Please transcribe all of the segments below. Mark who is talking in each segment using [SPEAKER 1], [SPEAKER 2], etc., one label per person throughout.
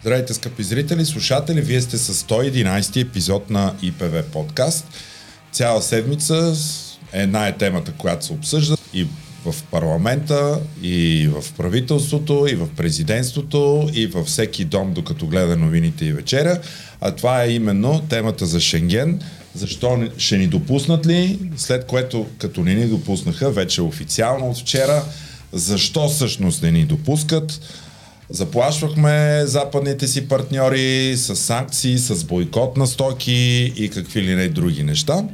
[SPEAKER 1] Здравейте, скъпи зрители, слушатели! Вие сте с 111 епизод на ИПВ подкаст. Цяла седмица една е темата, която се обсъжда и в парламента, и в правителството, и в президентството, и във всеки дом, докато гледа новините и вечеря. А това е именно темата за Шенген. Защо ще ни допуснат ли? След което, като не ни допуснаха, вече официално от вчера, защо всъщност не ни допускат? Заплашвахме западните си партньори с санкции, с бойкот на стоки и какви ли не други неща.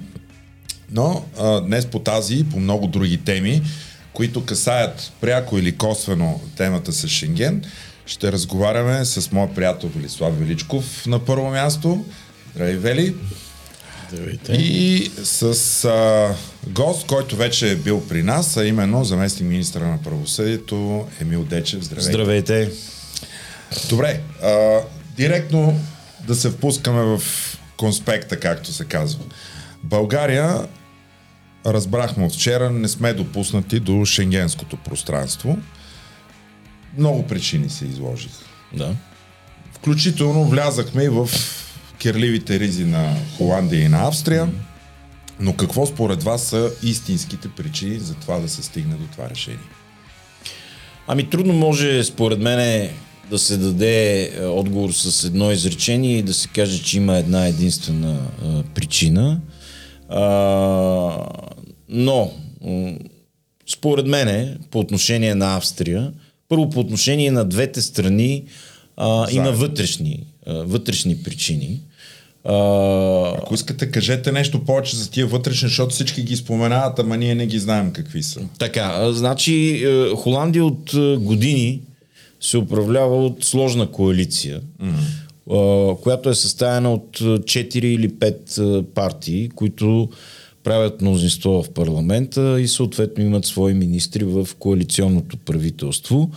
[SPEAKER 1] Но а, днес по тази и по много други теми, които касаят пряко или косвено темата с Шенген, ще разговаряме с моят приятел Велислав Величков на първо място. Здравей, Вели!
[SPEAKER 2] Здравейте.
[SPEAKER 1] И с а, гост, който вече е бил при нас, а именно заместник министра на правосъдието Емил Дечев. Здравейте.
[SPEAKER 2] Здравейте.
[SPEAKER 1] Добре, а, директно да се впускаме в конспекта, както се казва. България, разбрахме от вчера, не сме допуснати до шенгенското пространство. Много причини се изложиха.
[SPEAKER 2] Да.
[SPEAKER 1] Включително влязахме и в керливите ризи на Холандия и на Австрия. Но какво според вас са истинските причини за това да се стигне до това решение?
[SPEAKER 2] Ами трудно може, според мен, да се даде е, отговор с едно изречение и да се каже, че има една единствена а, причина. А, но, според мен, по отношение на Австрия, първо по отношение на двете страни а, има вътрешни, а, вътрешни причини. А,
[SPEAKER 1] Ако искате, кажете нещо повече за тия вътрешни, защото всички ги споменават, ама ние не ги знаем какви са.
[SPEAKER 2] Така, значи е, Холандия от е, години се управлява от сложна коалиция, mm-hmm. която е съставена от 4 или 5 партии, които правят мнозинство в парламента и съответно имат свои министри в коалиционното правителство.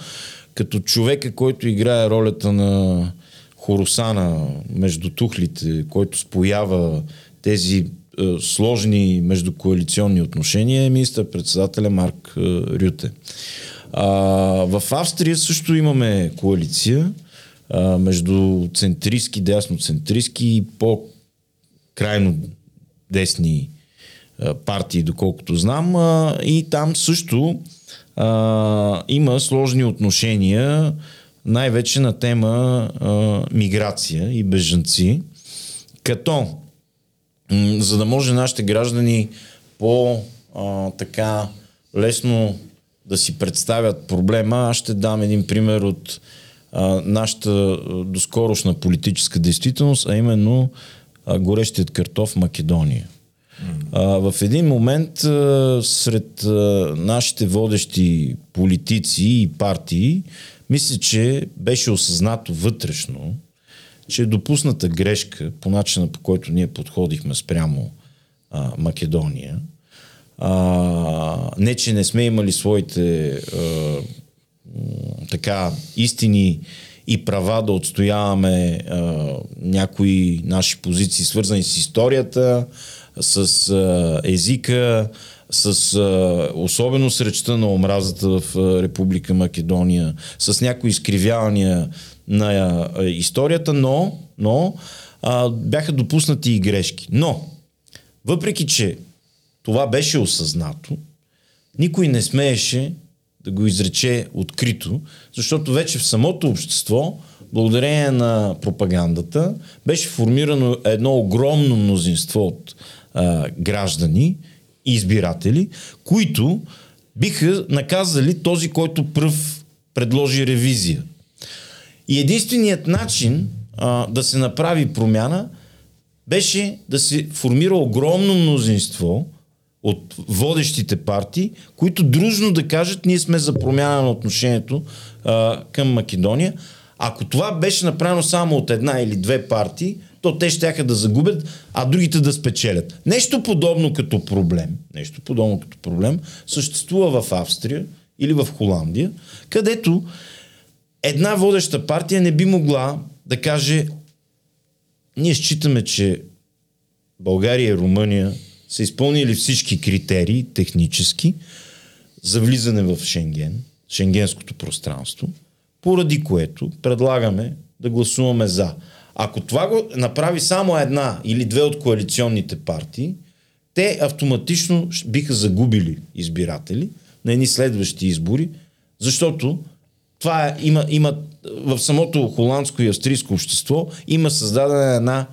[SPEAKER 2] Като човека, който играе ролята на Хоросана между тухлите, който споява тези е, сложни междукоалиционни отношения е министър-председателя Марк е, Рюте. А, в Австрия също имаме коалиция а, между центристски, дясноцентристски и по-крайно десни партии, доколкото знам. И там също а, има сложни отношения, най-вече на тема а, миграция и бежанци, като м- за да може нашите граждани по а, така лесно да си представят проблема, аз ще дам един пример от а, нашата доскорошна политическа действителност, а именно а, горещият картоф Македония. А, в един момент а, сред а, нашите водещи политици и партии, мисля, че беше осъзнато вътрешно, че е допусната грешка по начина по който ние подходихме спрямо а, Македония. А, не, че не сме имали своите а, така истини и права да отстояваме а, някои наши позиции, свързани с историята, с а, езика, с а, особено с речта на омразата в а, Република Македония, с някои изкривявания на а, историята, но, но а, бяха допуснати и грешки. Но, въпреки че това беше осъзнато, никой не смееше да го изрече открито, защото вече в самото общество, благодарение на пропагандата, беше формирано едно огромно мнозинство от а, граждани и избиратели, които биха наказали този, който пръв предложи ревизия. И единственият начин а, да се направи промяна беше да се формира огромно мнозинство от водещите партии, които дружно да кажат, ние сме за промяна на отношението а, към Македония. Ако това беше направено само от една или две партии, то те ще да загубят, а другите да спечелят. Нещо подобно като проблем, нещо подобно като проблем съществува в Австрия или в Холандия, където една водеща партия не би могла да каже ние считаме, че България и Румъния са изпълнили всички критерии технически за влизане в Шенген, шенгенското пространство, поради което предлагаме да гласуваме за. Ако това го направи само една или две от коалиционните партии, те автоматично биха загубили избиратели на едни следващи избори, защото това е, има, има в самото холандско и австрийско общество има създадена една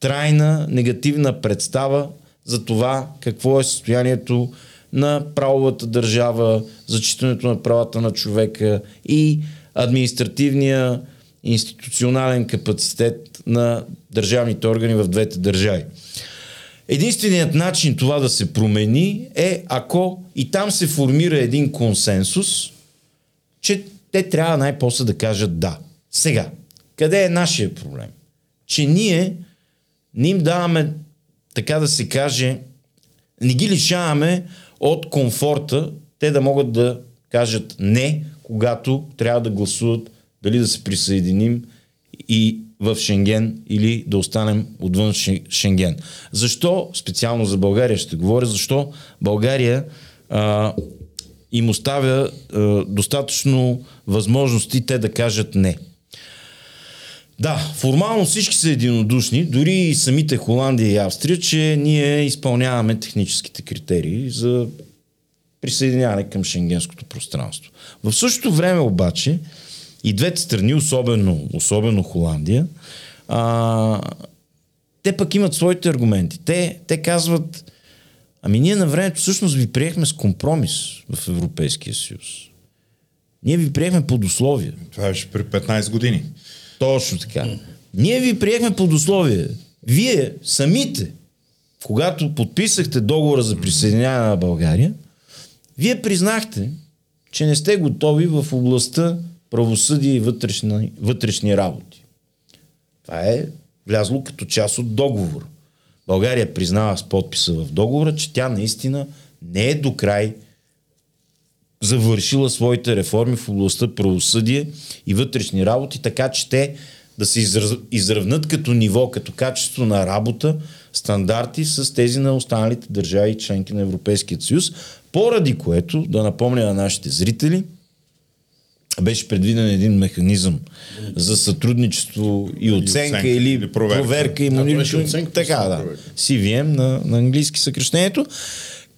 [SPEAKER 2] трайна негативна представа за това какво е състоянието на правовата държава, зачитането на правата на човека и административния институционален капацитет на държавните органи в двете държави. Единственият начин това да се промени е ако и там се формира един консенсус, че те трябва най-после да кажат да. Сега, къде е нашия проблем? Че ние не им даваме, така да се каже, не ги лишаваме от комфорта те да могат да кажат не, когато трябва да гласуват дали да се присъединим и в Шенген или да останем отвън Шенген. Защо, специално за България ще говоря, защо България а, им оставя а, достатъчно възможности те да кажат не. Да, формално всички са единодушни, дори и самите Холандия и Австрия, че ние изпълняваме техническите критерии за присъединяване към шенгенското пространство. В същото време обаче и двете страни, особено, особено Холандия, а, те пък имат своите аргументи. Те, те казват, ами ние на времето всъщност ви приехме с компромис в Европейския съюз. Ние ви приехме под условия.
[SPEAKER 1] Това беше при 15 години.
[SPEAKER 2] Точно така. Ние ви приехме под условие. Вие самите, когато подписахте договора за присъединяване на България, вие признахте, че не сте готови в областта правосъдие и вътрешни, вътрешни работи. Това е влязло като част от договор. България признава с подписа в договора, че тя наистина не е до край завършила своите реформи в областта правосъдие и вътрешни работи, така че те да се изравнат като ниво, като качество на работа, стандарти с тези на останалите държави членки на Европейския съюз, поради което, да напомня на нашите зрители, беше предвиден един механизъм за сътрудничество и оценка, оценка или, или проверка, проверка и мониторинг. Така, да. CVM на, на английски съкръщението,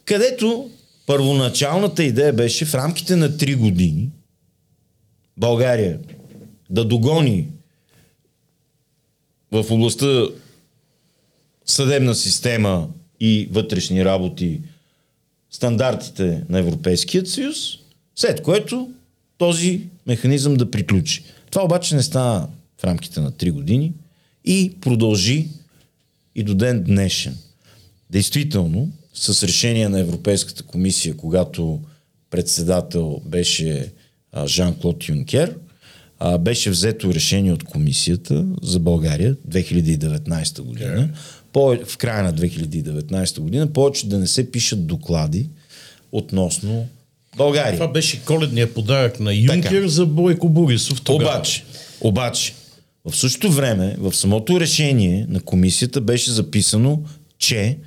[SPEAKER 2] където първоначалната идея беше в рамките на 3 години България да догони в областта съдебна система и вътрешни работи стандартите на Европейският съюз, след което този механизъм да приключи. Това обаче не стана в рамките на 3 години и продължи и до ден днешен. Действително, с решение на Европейската комисия, когато председател беше Жан-Клод Юнкер, беше взето решение от комисията за България 2019 година, по, в края на 2019 година, повече да не се пишат доклади относно България.
[SPEAKER 3] Това беше коледния подарък на Юнкер така. за Бойко Борисов
[SPEAKER 2] тогава. Обаче, обаче, в същото време, в самото решение на комисията беше записано, че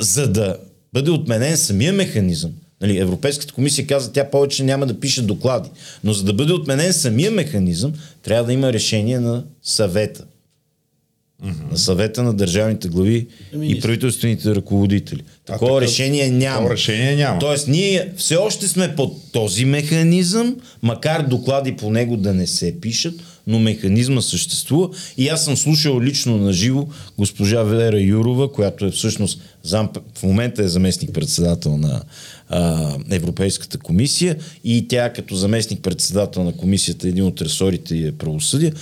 [SPEAKER 2] за да бъде отменен самия механизъм, нали, Европейската комисия каза, тя повече няма да пише доклади, но за да бъде отменен самия механизъм, трябва да има решение на съвета. Mm-hmm. На съвета на държавните глави и правителствените ръководители. Такова решение няма.
[SPEAKER 1] Такова решение няма.
[SPEAKER 2] Тоест, ние все още сме под този механизъм, макар доклади по него да не се пишат, но механизма съществува. И аз съм слушал лично на живо госпожа Вера Юрова, която е всъщност зам, в момента е заместник председател на а, Европейската комисия и тя като заместник председател на комисията, един от ресорите е правосъдие,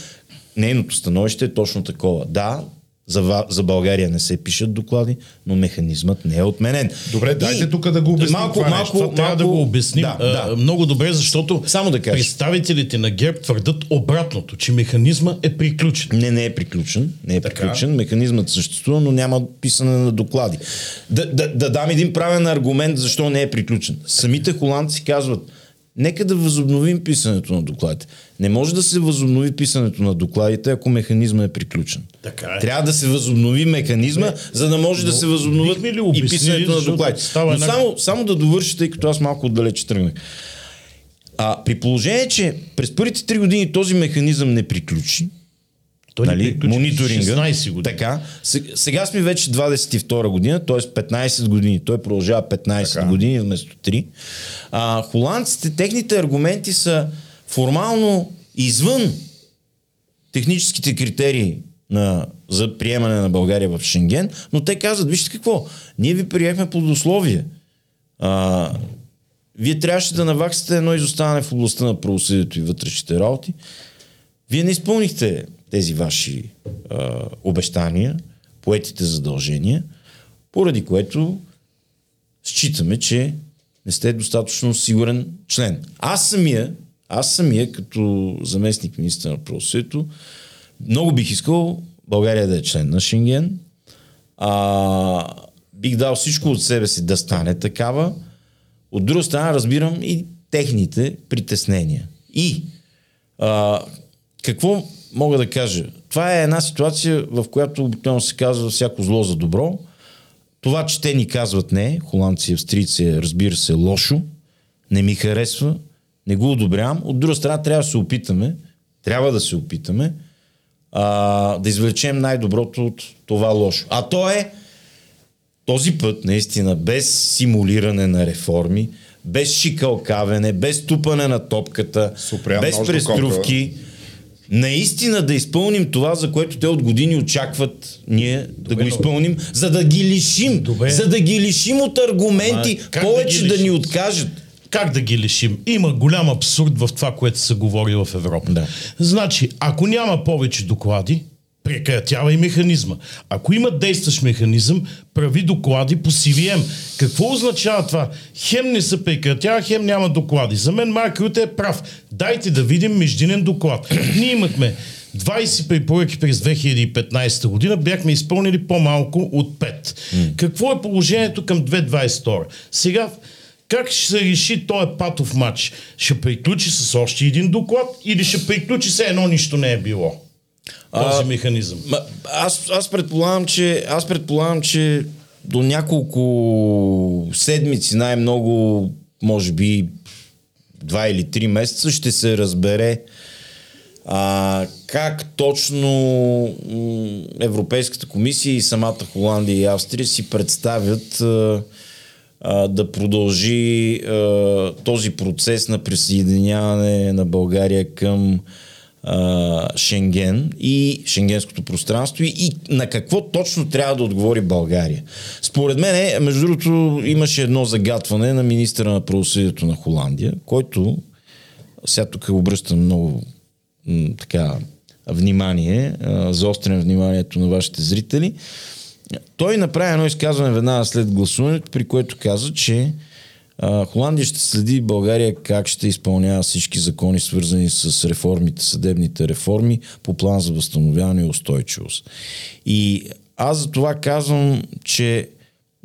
[SPEAKER 2] нейното становище е точно такова. Да, за, за България не се пишат доклади, но механизмът не е отменен.
[SPEAKER 1] Добре, дайте тук да го обясним.
[SPEAKER 3] Малко, това малко, малко, трябва да го обясним да, да. много добре, защото
[SPEAKER 2] Само да
[SPEAKER 3] представителите на ГЕРБ твърдат обратното, че механизма е приключен.
[SPEAKER 2] Не, не е приключен. Не е така. приключен. Механизмът съществува, но няма писане на доклади. Да, да, да дам един правен аргумент защо не е приключен. Самите холандци казват, нека да възобновим писането на докладите. Не може да се възобнови писането на докладите, ако механизма е приключен.
[SPEAKER 3] Така е.
[SPEAKER 2] Трябва да се възобнови механизма, за да може да се възобновят
[SPEAKER 3] ли
[SPEAKER 2] и писането на докладите. Но
[SPEAKER 3] една-
[SPEAKER 2] само, само да довърши, тъй като аз малко отдалече тръгнах. А при положение, че през първите три години този механизъм не приключи,
[SPEAKER 3] Той
[SPEAKER 2] нали, мониторинга.
[SPEAKER 3] 16 години.
[SPEAKER 2] Така. Сега, сега сме вече 22 година, т.е. 15 години. Той продължава 15
[SPEAKER 1] Така.
[SPEAKER 2] години вместо 3. А, холандците, техните аргументи са формално извън техническите критерии на, за приемане на България в Шенген, но те казват, вижте какво, ние ви приехме под условие. А, вие трябваше да наваксате едно изоставане в областта на правосъдието и вътрешните работи. Вие не изпълнихте тези ваши а, обещания, поетите задължения, поради което считаме, че не сте достатъчно сигурен член. Аз самия, аз самия като заместник министър на правосъдието, много бих искал България да е член на Шенген. А, бих дал всичко от себе си да стане такава. От друга страна разбирам и техните притеснения. И а, какво мога да кажа? Това е една ситуация, в която обикновено се казва всяко зло за добро. Това, че те ни казват не, холандци и австрийци, разбира се, лошо, не ми харесва, не го одобрявам. От друга страна, трябва да се опитаме, трябва да се опитаме а, да извлечем най-доброто от това лошо. А то е този път, наистина, без симулиране на реформи, без шикалкавене, без тупане на топката,
[SPEAKER 1] Супрян
[SPEAKER 2] без преструвки, наистина да изпълним това, за което те от години очакват ние да го изпълним, за да ги лишим,
[SPEAKER 3] Добре.
[SPEAKER 2] за да ги лишим от аргументи,
[SPEAKER 3] да
[SPEAKER 2] повече
[SPEAKER 3] ги
[SPEAKER 2] да, ни откажат.
[SPEAKER 3] Как да ги лишим? Има голям абсурд в това, което се говори в Европа.
[SPEAKER 2] Да.
[SPEAKER 3] Значи, ако няма повече доклади, прекратява и механизма. Ако има действащ механизъм, прави доклади по CVM. Какво означава това? Хем не се прекратява, хем няма доклади. За мен Марк Рюте е прав. Дайте да видим междинен доклад. Ние имахме 20 препоръки през 2015 година, бяхме изпълнили по-малко от 5. Какво е положението към 2022? Сега как ще се реши този патов матч? Ще приключи с още един доклад или ще приключи с едно нищо не е било? Този
[SPEAKER 2] А,
[SPEAKER 3] механизъм.
[SPEAKER 2] Аз, аз, предполагам, че, аз предполагам, че до няколко седмици, най-много, може би два или три месеца, ще се разбере а, как точно м, Европейската комисия и самата Холандия и Австрия си представят а, а, да продължи а, този процес на присъединяване на България към Шенген и шенгенското пространство и, и на какво точно трябва да отговори България. Според мен, е, между другото, имаше едно загатване на министра на правосъдието на Холандия, който сега тук обръщам много така внимание, а, заострям вниманието на вашите зрители. Той направи едно изказване веднага след гласуването, при което каза, че а, Холандия ще следи България как ще изпълнява всички закони, свързани с реформите, съдебните реформи по план за възстановяване и устойчивост. И аз за това казвам, че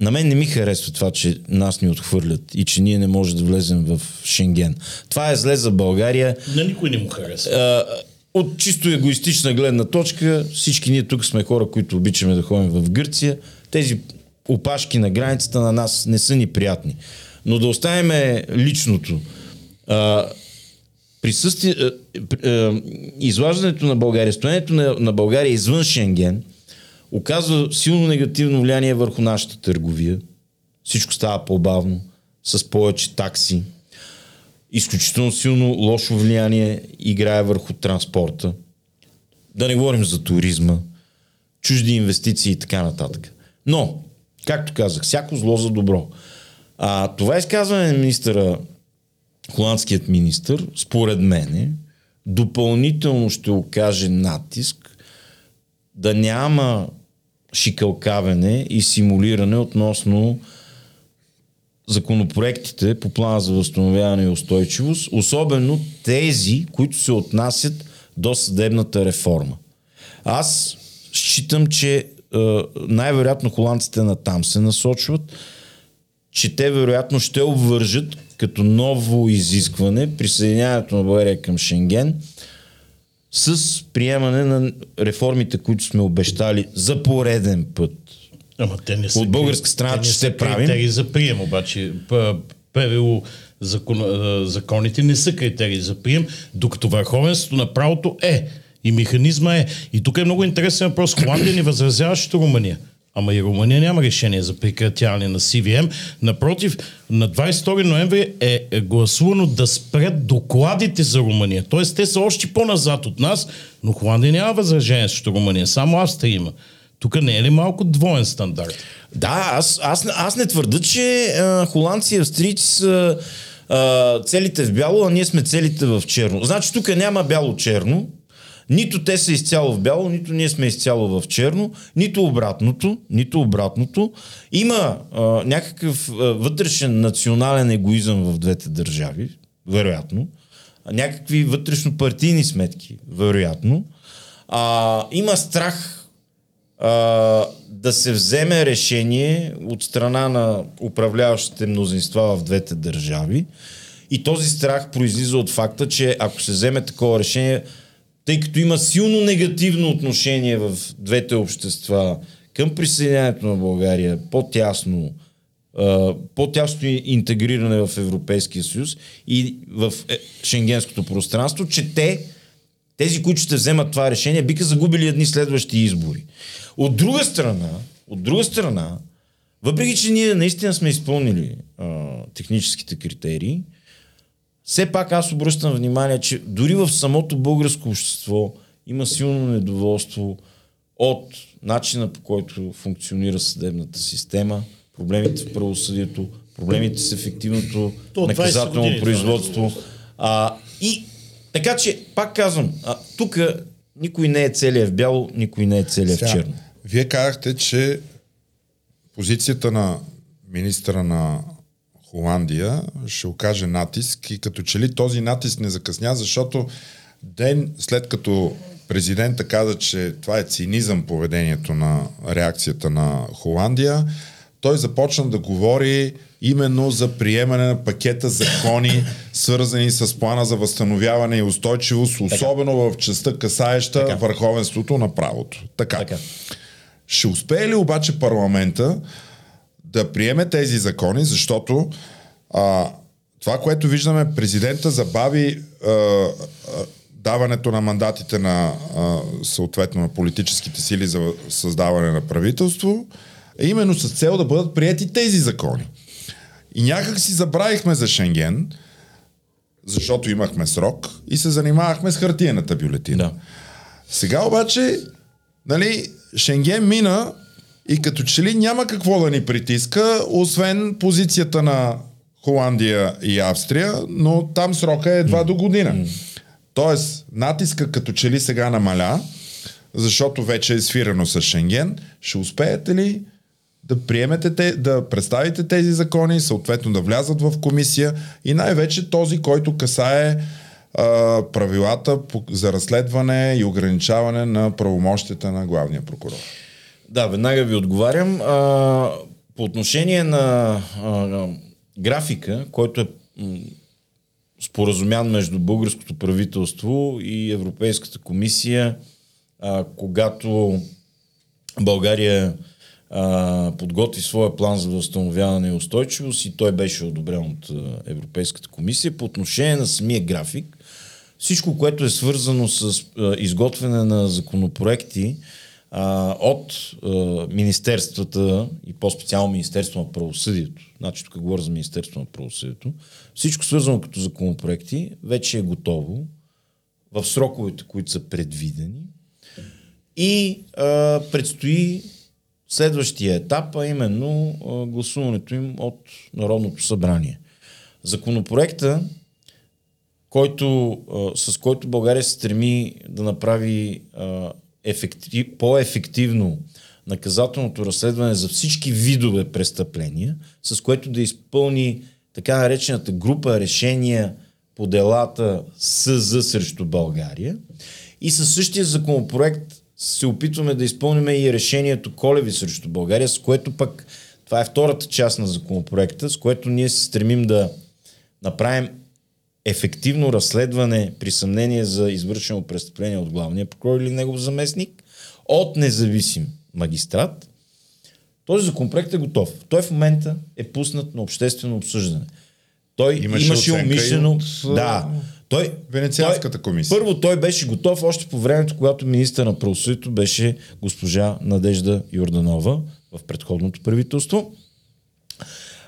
[SPEAKER 2] на мен не ми харесва това, че нас ни отхвърлят и че ние не можем да влезем в Шенген. Това е зле за България.
[SPEAKER 3] На никой не му харесва.
[SPEAKER 2] А, от чисто егоистична гледна точка, всички ние тук сме хора, които обичаме да ходим в Гърция. Тези опашки на границата на нас не са ни приятни. Но да оставим личното. А, присъствие, а, а, излаждането на България, стоянето на, на България извън Шенген оказва силно негативно влияние върху нашата търговия. Всичко става по-бавно, с повече такси, изключително силно лошо влияние играе върху транспорта. Да не говорим за туризма, чужди инвестиции и така нататък. Но, както казах, всяко зло за добро. А, това изказване на министъра, холандският министр, според мене, допълнително ще окаже натиск да няма шикалкавене и симулиране относно законопроектите по плана за възстановяване и устойчивост, особено тези, които се отнасят до съдебната реформа. Аз считам, че е, най-вероятно холандците на там се насочват. Че те вероятно ще обвържат като ново изискване присъединяването на България към Шенген с приемане на реформите, които сме обещали за пореден път.
[SPEAKER 3] Ама те не са,
[SPEAKER 2] От българска страна,
[SPEAKER 3] те не
[SPEAKER 2] че ще правим.
[SPEAKER 3] критерии за прием, обаче П- ПВО закон, законите не са критерии за прием, докато върховенството на правото е. И механизма е. И тук е много интересен въпрос. Холандия ни възразява срещу Румъния. Ама и Румъния няма решение за прекратяване на CVM. Напротив, на 22 ноември е гласувано да спрят докладите за Румъния. Тоест те са още по-назад от нас, но Холандия няма възражение срещу Румъния. Само Австрия има. Тук не е ли малко двоен стандарт?
[SPEAKER 2] Да, аз, аз, аз не твърда, че а, холандци и австрийци са а, целите в бяло, а ние сме целите в черно. Значи тук няма бяло-черно. Нито те са изцяло в бяло, нито ние сме изцяло в черно, нито обратното, нито обратното. Има а, някакъв а, вътрешен национален егоизъм в двете държави, вероятно. Някакви вътрешно-партийни сметки, вероятно. А, има страх а, да се вземе решение от страна на управляващите мнозинства в двете държави. И този страх произлиза от факта, че ако се вземе такова решение, тъй като има силно негативно отношение в двете общества към присъединяването на България, по-тясно, по-тясно интегриране в Европейския съюз и в е, шенгенското пространство, че те тези, които ще вземат това решение, биха загубили едни следващи избори. От друга страна, от друга страна, въпреки, че ние наистина сме изпълнили а, техническите критерии, все пак аз обръщам внимание, че дори в самото българско общество има силно недоволство от начина по който функционира съдебната система, проблемите в правосъдието, проблемите с ефективното
[SPEAKER 3] То от 20
[SPEAKER 2] наказателно
[SPEAKER 3] години това
[SPEAKER 2] производство. А, и така че, пак казвам, тук никой не е целият в бяло, никой не е целият в черно.
[SPEAKER 1] Вие казахте, че позицията на министра на Холандия ще окаже натиск и като че ли този натиск не закъсня, защото ден след като президента каза, че това е цинизъм поведението на реакцията на Холандия, той започна да говори именно за приемане на пакета закони, свързани с плана за възстановяване и устойчивост, особено в частта касаеща
[SPEAKER 2] Така.
[SPEAKER 1] върховенството на правото. Така.
[SPEAKER 2] Така.
[SPEAKER 1] Ще успее ли обаче парламента да приеме тези закони, защото а, това, което виждаме, президента забави а, а, даването на мандатите на а, съответно на политическите сили за създаване на правителство, е именно с цел да бъдат прияти тези закони. И някак си забравихме за Шенген, защото имахме срок и се занимавахме с хартиената бюлетина.
[SPEAKER 2] Да.
[SPEAKER 1] Сега обаче, нали, Шенген мина и като че ли няма какво да ни притиска, освен позицията на Холандия и Австрия, но там срока е едва до година. Тоест, натиска като че ли сега намаля, защото вече е свирено с Шенген. Ще успеете ли да приемете, те, да представите тези закони, съответно да влязат в комисия и най-вече този, който касае а, правилата за разследване и ограничаване на правомощията на главния прокурор.
[SPEAKER 2] Да, веднага ви отговарям. А, по отношение на а, графика, който е споразумян между българското правителство и Европейската комисия, а, когато България а, подготви своя план за възстановяване и устойчивост и той беше одобрен от Европейската комисия. По отношение на самия график, всичко, което е свързано с а, изготвяне на законопроекти а, от а, министерствата и по-специално Министерство на правосъдието, значи тук говоря за Министерство на правосъдието, всичко свързано като законопроекти вече е готово в сроковете, които са предвидени и а, предстои следващия етап, а именно а, гласуването им от Народното събрание. Законопроекта, който, а, с който България се стреми да направи а, ефектив, по-ефективно наказателното разследване за всички видове престъпления, с което да изпълни така наречената група решения по делата СЗ срещу България. И със същия законопроект се опитваме да изпълним и решението Колеви срещу България, с което пък Това е втората част на законопроекта, с което ние се стремим да направим ефективно разследване при съмнение за извършено престъпление от главния прокурор или негов заместник от независим магистрат. Този законопроект е готов. Той в момента е пуснат на обществено обсъждане. Той
[SPEAKER 1] Имаше
[SPEAKER 2] имаше, умишлено.
[SPEAKER 1] от,
[SPEAKER 2] да. Той,
[SPEAKER 1] Венецианската
[SPEAKER 2] той,
[SPEAKER 1] комисия.
[SPEAKER 2] Първо той беше готов още по времето, когато министър на правосъдието беше госпожа Надежда Йорданова в предходното правителство.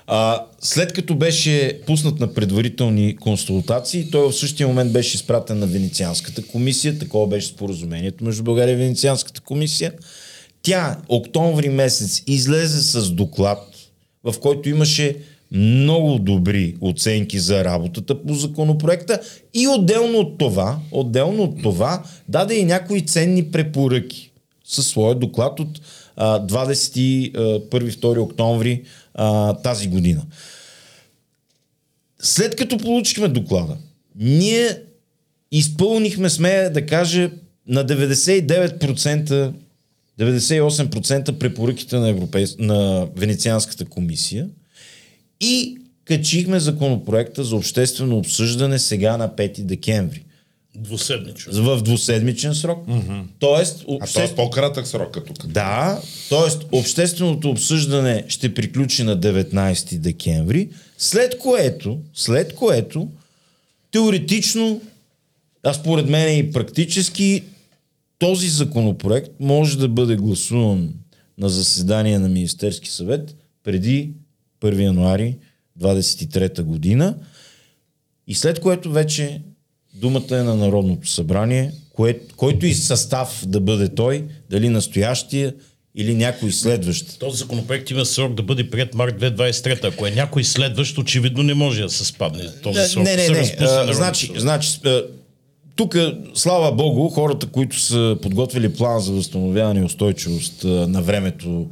[SPEAKER 2] А, след като беше пуснат на предварителни консултации, той в същия момент беше изпратен на Венецианската комисия, такова беше споразумението между България и Венецианската комисия. Тя октомври месец излезе с доклад, в който имаше много добри оценки за работата по законопроекта и отделно от това, отделно от това, даде и някои ценни препоръки със своя доклад от а, 21-2 октомври а, тази година. След като получихме доклада, ние изпълнихме, смея да кажа, на 99%, 98% препоръките на, Европейс... на Венецианската комисия и качихме законопроекта за обществено обсъждане сега на 5 декември.
[SPEAKER 3] Двуседмично.
[SPEAKER 2] В двуседмичен срок. Mm-hmm. Тоест,
[SPEAKER 1] А това
[SPEAKER 2] обществ...
[SPEAKER 1] е по-кратък срок като като.
[SPEAKER 2] Да, т.е. общественото обсъждане ще приключи на 19 декември, след което, след което, теоретично, а според мен и практически, този законопроект може да бъде гласуван на заседание на Министерски съвет преди 1 януари 23 година и след което вече думата е на Народното събрание, кое, който и състав да бъде той, дали настоящия или някой следващ.
[SPEAKER 3] Този законопроект има срок да бъде прият март 2023. Ако е някой следващ, очевидно не може да се спадне този
[SPEAKER 2] Да,
[SPEAKER 3] срок.
[SPEAKER 2] не, не,
[SPEAKER 3] Се
[SPEAKER 2] не. А, значи, значи тук, слава Богу, хората, които са подготвили план за възстановяване и устойчивост а, на времето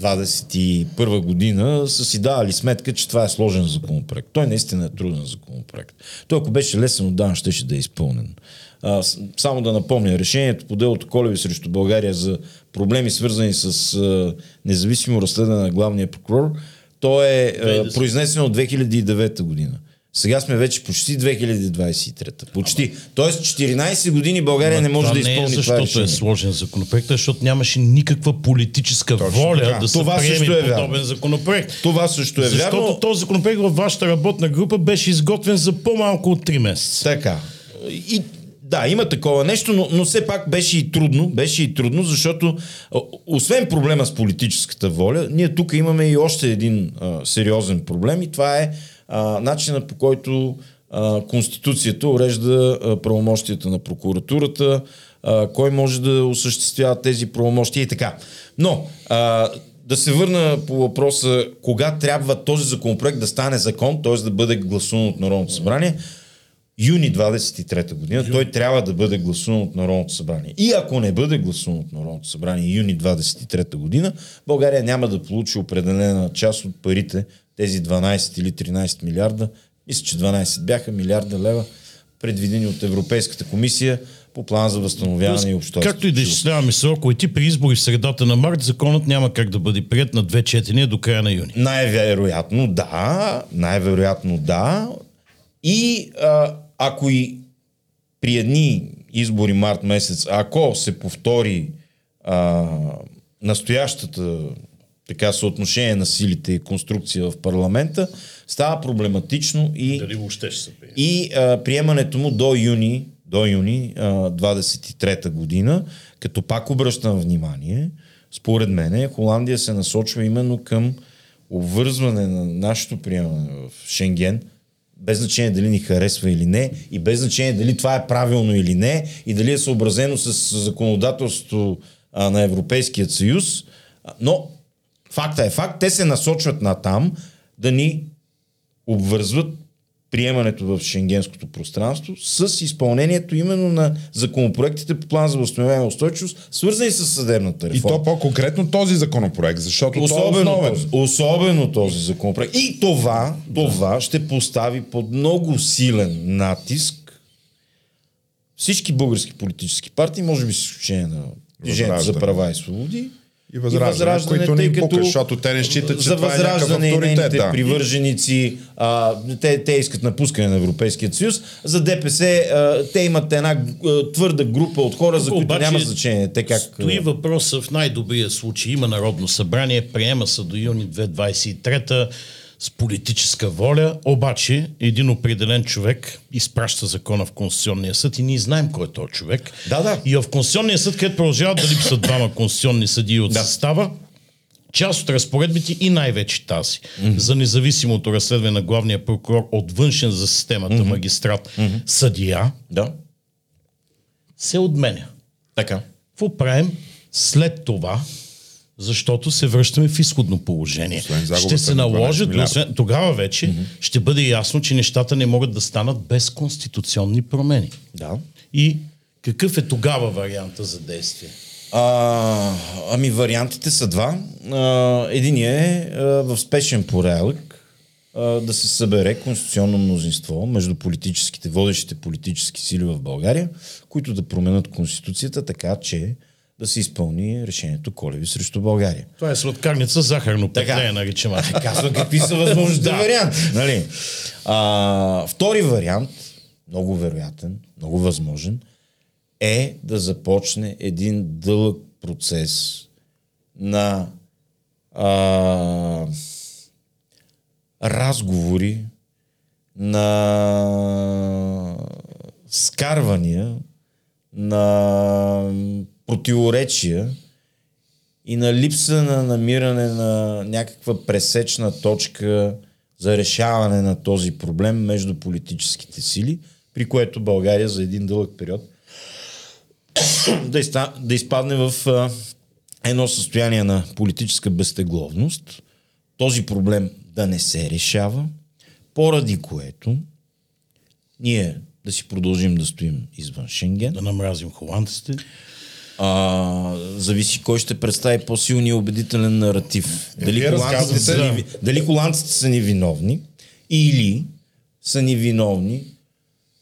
[SPEAKER 2] 21 година, са си давали сметка, че това е сложен законопроект. Той наистина е труден законопроект. Той ако беше лесен отдавна, щеше да е изпълнен. А, само да напомня, решението по делото Колеви срещу България за проблеми свързани с а, независимо разследване на главния прокурор, то е а,
[SPEAKER 3] 2010.
[SPEAKER 2] произнесено от 2009 година. Сега сме вече почти 2023. Почти. Тоест 14 години България не може
[SPEAKER 3] това
[SPEAKER 2] да
[SPEAKER 3] не е
[SPEAKER 2] изпълни това
[SPEAKER 3] защото
[SPEAKER 2] решение.
[SPEAKER 3] е сложен законопроект, защото нямаше никаква политическа
[SPEAKER 1] Точно
[SPEAKER 3] воля
[SPEAKER 1] така.
[SPEAKER 3] да се
[SPEAKER 2] Това
[SPEAKER 3] приеме
[SPEAKER 2] също е вярно.
[SPEAKER 3] подобен законопроект.
[SPEAKER 2] Това също е
[SPEAKER 3] Защото
[SPEAKER 2] вярно.
[SPEAKER 3] този законопроект във вашата работна група беше изготвен за по-малко от 3 месеца.
[SPEAKER 2] Така. И, да, има такова нещо, но, но все пак беше и трудно, беше и трудно, защото освен проблема с политическата воля, ние тук имаме и още един а, сериозен проблем и това е начина по който а, Конституцията урежда а, правомощията на прокуратурата, а, кой може да осъществява тези правомощия и така. Но а, да се върна по въпроса кога трябва този законопроект да стане закон, т.е. да бъде гласуван от Народното събрание юни 23 година той трябва да бъде гласуван от Народното събрание. И ако не бъде гласуван от Народното събрание юни 23 година, България няма да получи определена част от парите, тези 12 или 13 милиарда, мисля, че 12 бяха милиарда лева, предвидени от Европейската комисия по план за възстановяване и обществото.
[SPEAKER 3] Както и да изчисляваме сроковете, при избори в средата на март, законът няма как да бъде прият на две четения до края на юни.
[SPEAKER 2] Най-вероятно да, най-вероятно да. И а, ако и при едни избори март месец, ако се повтори а, настоящата така съотношение на силите и конструкция в парламента, става проблематично и
[SPEAKER 3] Дали въобще ще се
[SPEAKER 2] и а, приемането му до юни, до юни а, 23-та година, като пак обръщам внимание, според мен Холандия се насочва именно към обвързване на нашето приемане в Шенген, без значение дали ни харесва или не, и без значение дали това е правилно или не, и дали е съобразено с законодателството а, на Европейския съюз, но факта е факт, те се насочват на там да ни обвързват приемането в шенгенското пространство с изпълнението именно на законопроектите по план за възстановяване и устойчивост, свързани с съдебната
[SPEAKER 1] И
[SPEAKER 2] реформа.
[SPEAKER 1] то по-конкретно този законопроект, защото е
[SPEAKER 2] Особено
[SPEAKER 1] основен.
[SPEAKER 2] този, особено този законопроект. И това, това ще постави под много силен натиск всички български политически партии, може би с изключение на Движението за права и свободи,
[SPEAKER 1] И възраждане, които не им пука, защото те не считат, че
[SPEAKER 2] за
[SPEAKER 1] това е някакъв
[SPEAKER 2] възраждане и
[SPEAKER 1] авторитет.
[SPEAKER 2] нейните
[SPEAKER 1] Да.
[SPEAKER 2] привърженици, а, те, те искат напускане на Европейския съюз. За ДПС а, те имат една а, твърда група от хора, за които
[SPEAKER 3] Обаче
[SPEAKER 2] няма значение. Те как...
[SPEAKER 3] Стои въпроса в най-добрия случай. Има Народно събрание, приема се до юни 2023 с политическа воля, обаче един определен човек изпраща закона в Конституционния съд и ние знаем кой е този човек.
[SPEAKER 2] Да, да.
[SPEAKER 3] И в Конституционния съд, където продължават да липсват двама конституционни съдии от
[SPEAKER 2] Да.
[SPEAKER 3] състава, част от разпоредбите и най-вече тази mm-hmm. за независимото разследване на главния прокурор от външен за системата mm-hmm. магистрат mm-hmm. съдия
[SPEAKER 2] Да,
[SPEAKER 3] се отменя.
[SPEAKER 2] така.
[SPEAKER 3] Какво правим след това? Защото се връщаме в изходно положение. Ще се
[SPEAKER 1] на 12
[SPEAKER 3] наложат, освен, тогава вече mm-hmm. ще бъде ясно, че нещата не могат да станат без конституционни промени.
[SPEAKER 2] Да.
[SPEAKER 3] И какъв е тогава варианта за действие?
[SPEAKER 2] А, ами вариантите са два. А, единият е а, в спешен порядък а, да се събере конституционно мнозинство между политическите, водещите политически сили в България, които да променят конституцията така, че да се изпълни решението Колеви срещу България.
[SPEAKER 3] Това е сладкарница захарно петле, наричам аз.
[SPEAKER 2] Казва какви са възможните варианти. Нали? А, втори вариант, много вероятен, много възможен, е да започне един дълъг процес на а, разговори, на скарвания, на противоречия и на липса на намиране на някаква пресечна точка за решаване на този проблем между политическите сили, при което България за един дълъг период да, изта, да изпадне в а, едно състояние на политическа безтегловност, този проблем да не се решава, поради което ние да си продължим да стоим извън Шенген,
[SPEAKER 3] Да намразим холандците.
[SPEAKER 2] А, зависи кой ще представи по-силния убедителен наратив. Дали
[SPEAKER 1] вие
[SPEAKER 2] холандците, са ни, дали холандците са ни виновни или са ни виновни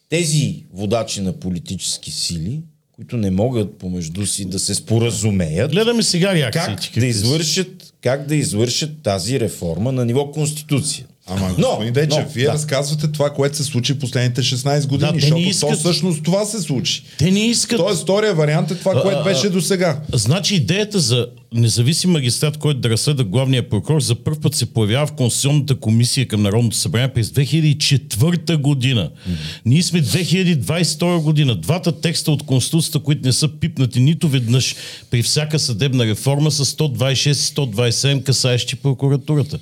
[SPEAKER 2] тези водачи на политически сили, които не могат помежду си да се споразумеят
[SPEAKER 3] Гледаме сега реакциите.
[SPEAKER 2] как да извършат, как да извършат тази реформа на ниво конституция.
[SPEAKER 1] Ама, господин Дечев,
[SPEAKER 2] но,
[SPEAKER 1] вие
[SPEAKER 2] да.
[SPEAKER 1] разказвате това, което се случи последните 16 години,
[SPEAKER 3] не
[SPEAKER 1] защото
[SPEAKER 3] искат-
[SPEAKER 1] то всъщност това се случи.
[SPEAKER 3] Те не искат...
[SPEAKER 1] Тоест, втория вариант е това, което беше до сега.
[SPEAKER 3] Значи идеята за независим магистрат, който да разследва главния прокурор, за първ път се появява в Конституционната комисия към Народното събрание през 2004 година. Ние сме 2022 година. Двата текста от Конституцията, които не са пипнати нито веднъж при всяка съдебна реформа, са 126 и 127, касаещи прокуратурата.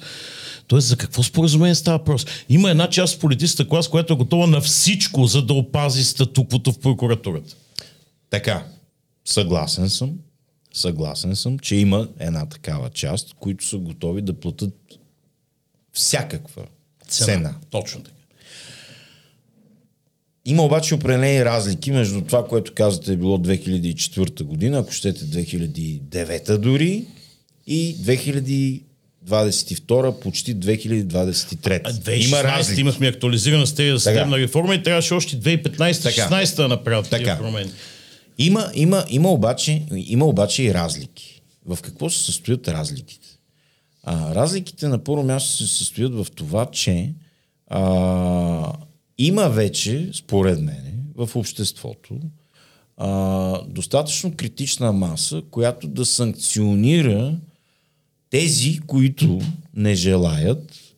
[SPEAKER 3] Тоест, за какво споразумение става въпрос? Има една част в политическата клас, която е готова на всичко, за да опази статуквото в прокуратурата.
[SPEAKER 2] Така, съгласен съм. Съгласен съм, че има една такава част, които са готови да платят всякаква цена. цена.
[SPEAKER 3] Точно така.
[SPEAKER 2] Има обаче определени разлики между това, което казвате е било 2004 година, ако щете 2009 дори, и 2022, почти 2023.
[SPEAKER 3] А
[SPEAKER 2] Има
[SPEAKER 3] 2016
[SPEAKER 2] разлики.
[SPEAKER 3] имахме актуализирана стратегия за съдебна реформа и трябваше още 2015-16 да направят такива промени.
[SPEAKER 2] Има, има, има, обаче, има обаче и разлики. В какво се състоят разликите? А, разликите на първо място се състоят в това, че а, има вече, според мен, в обществото а, достатъчно критична маса, която да санкционира тези, които не желаят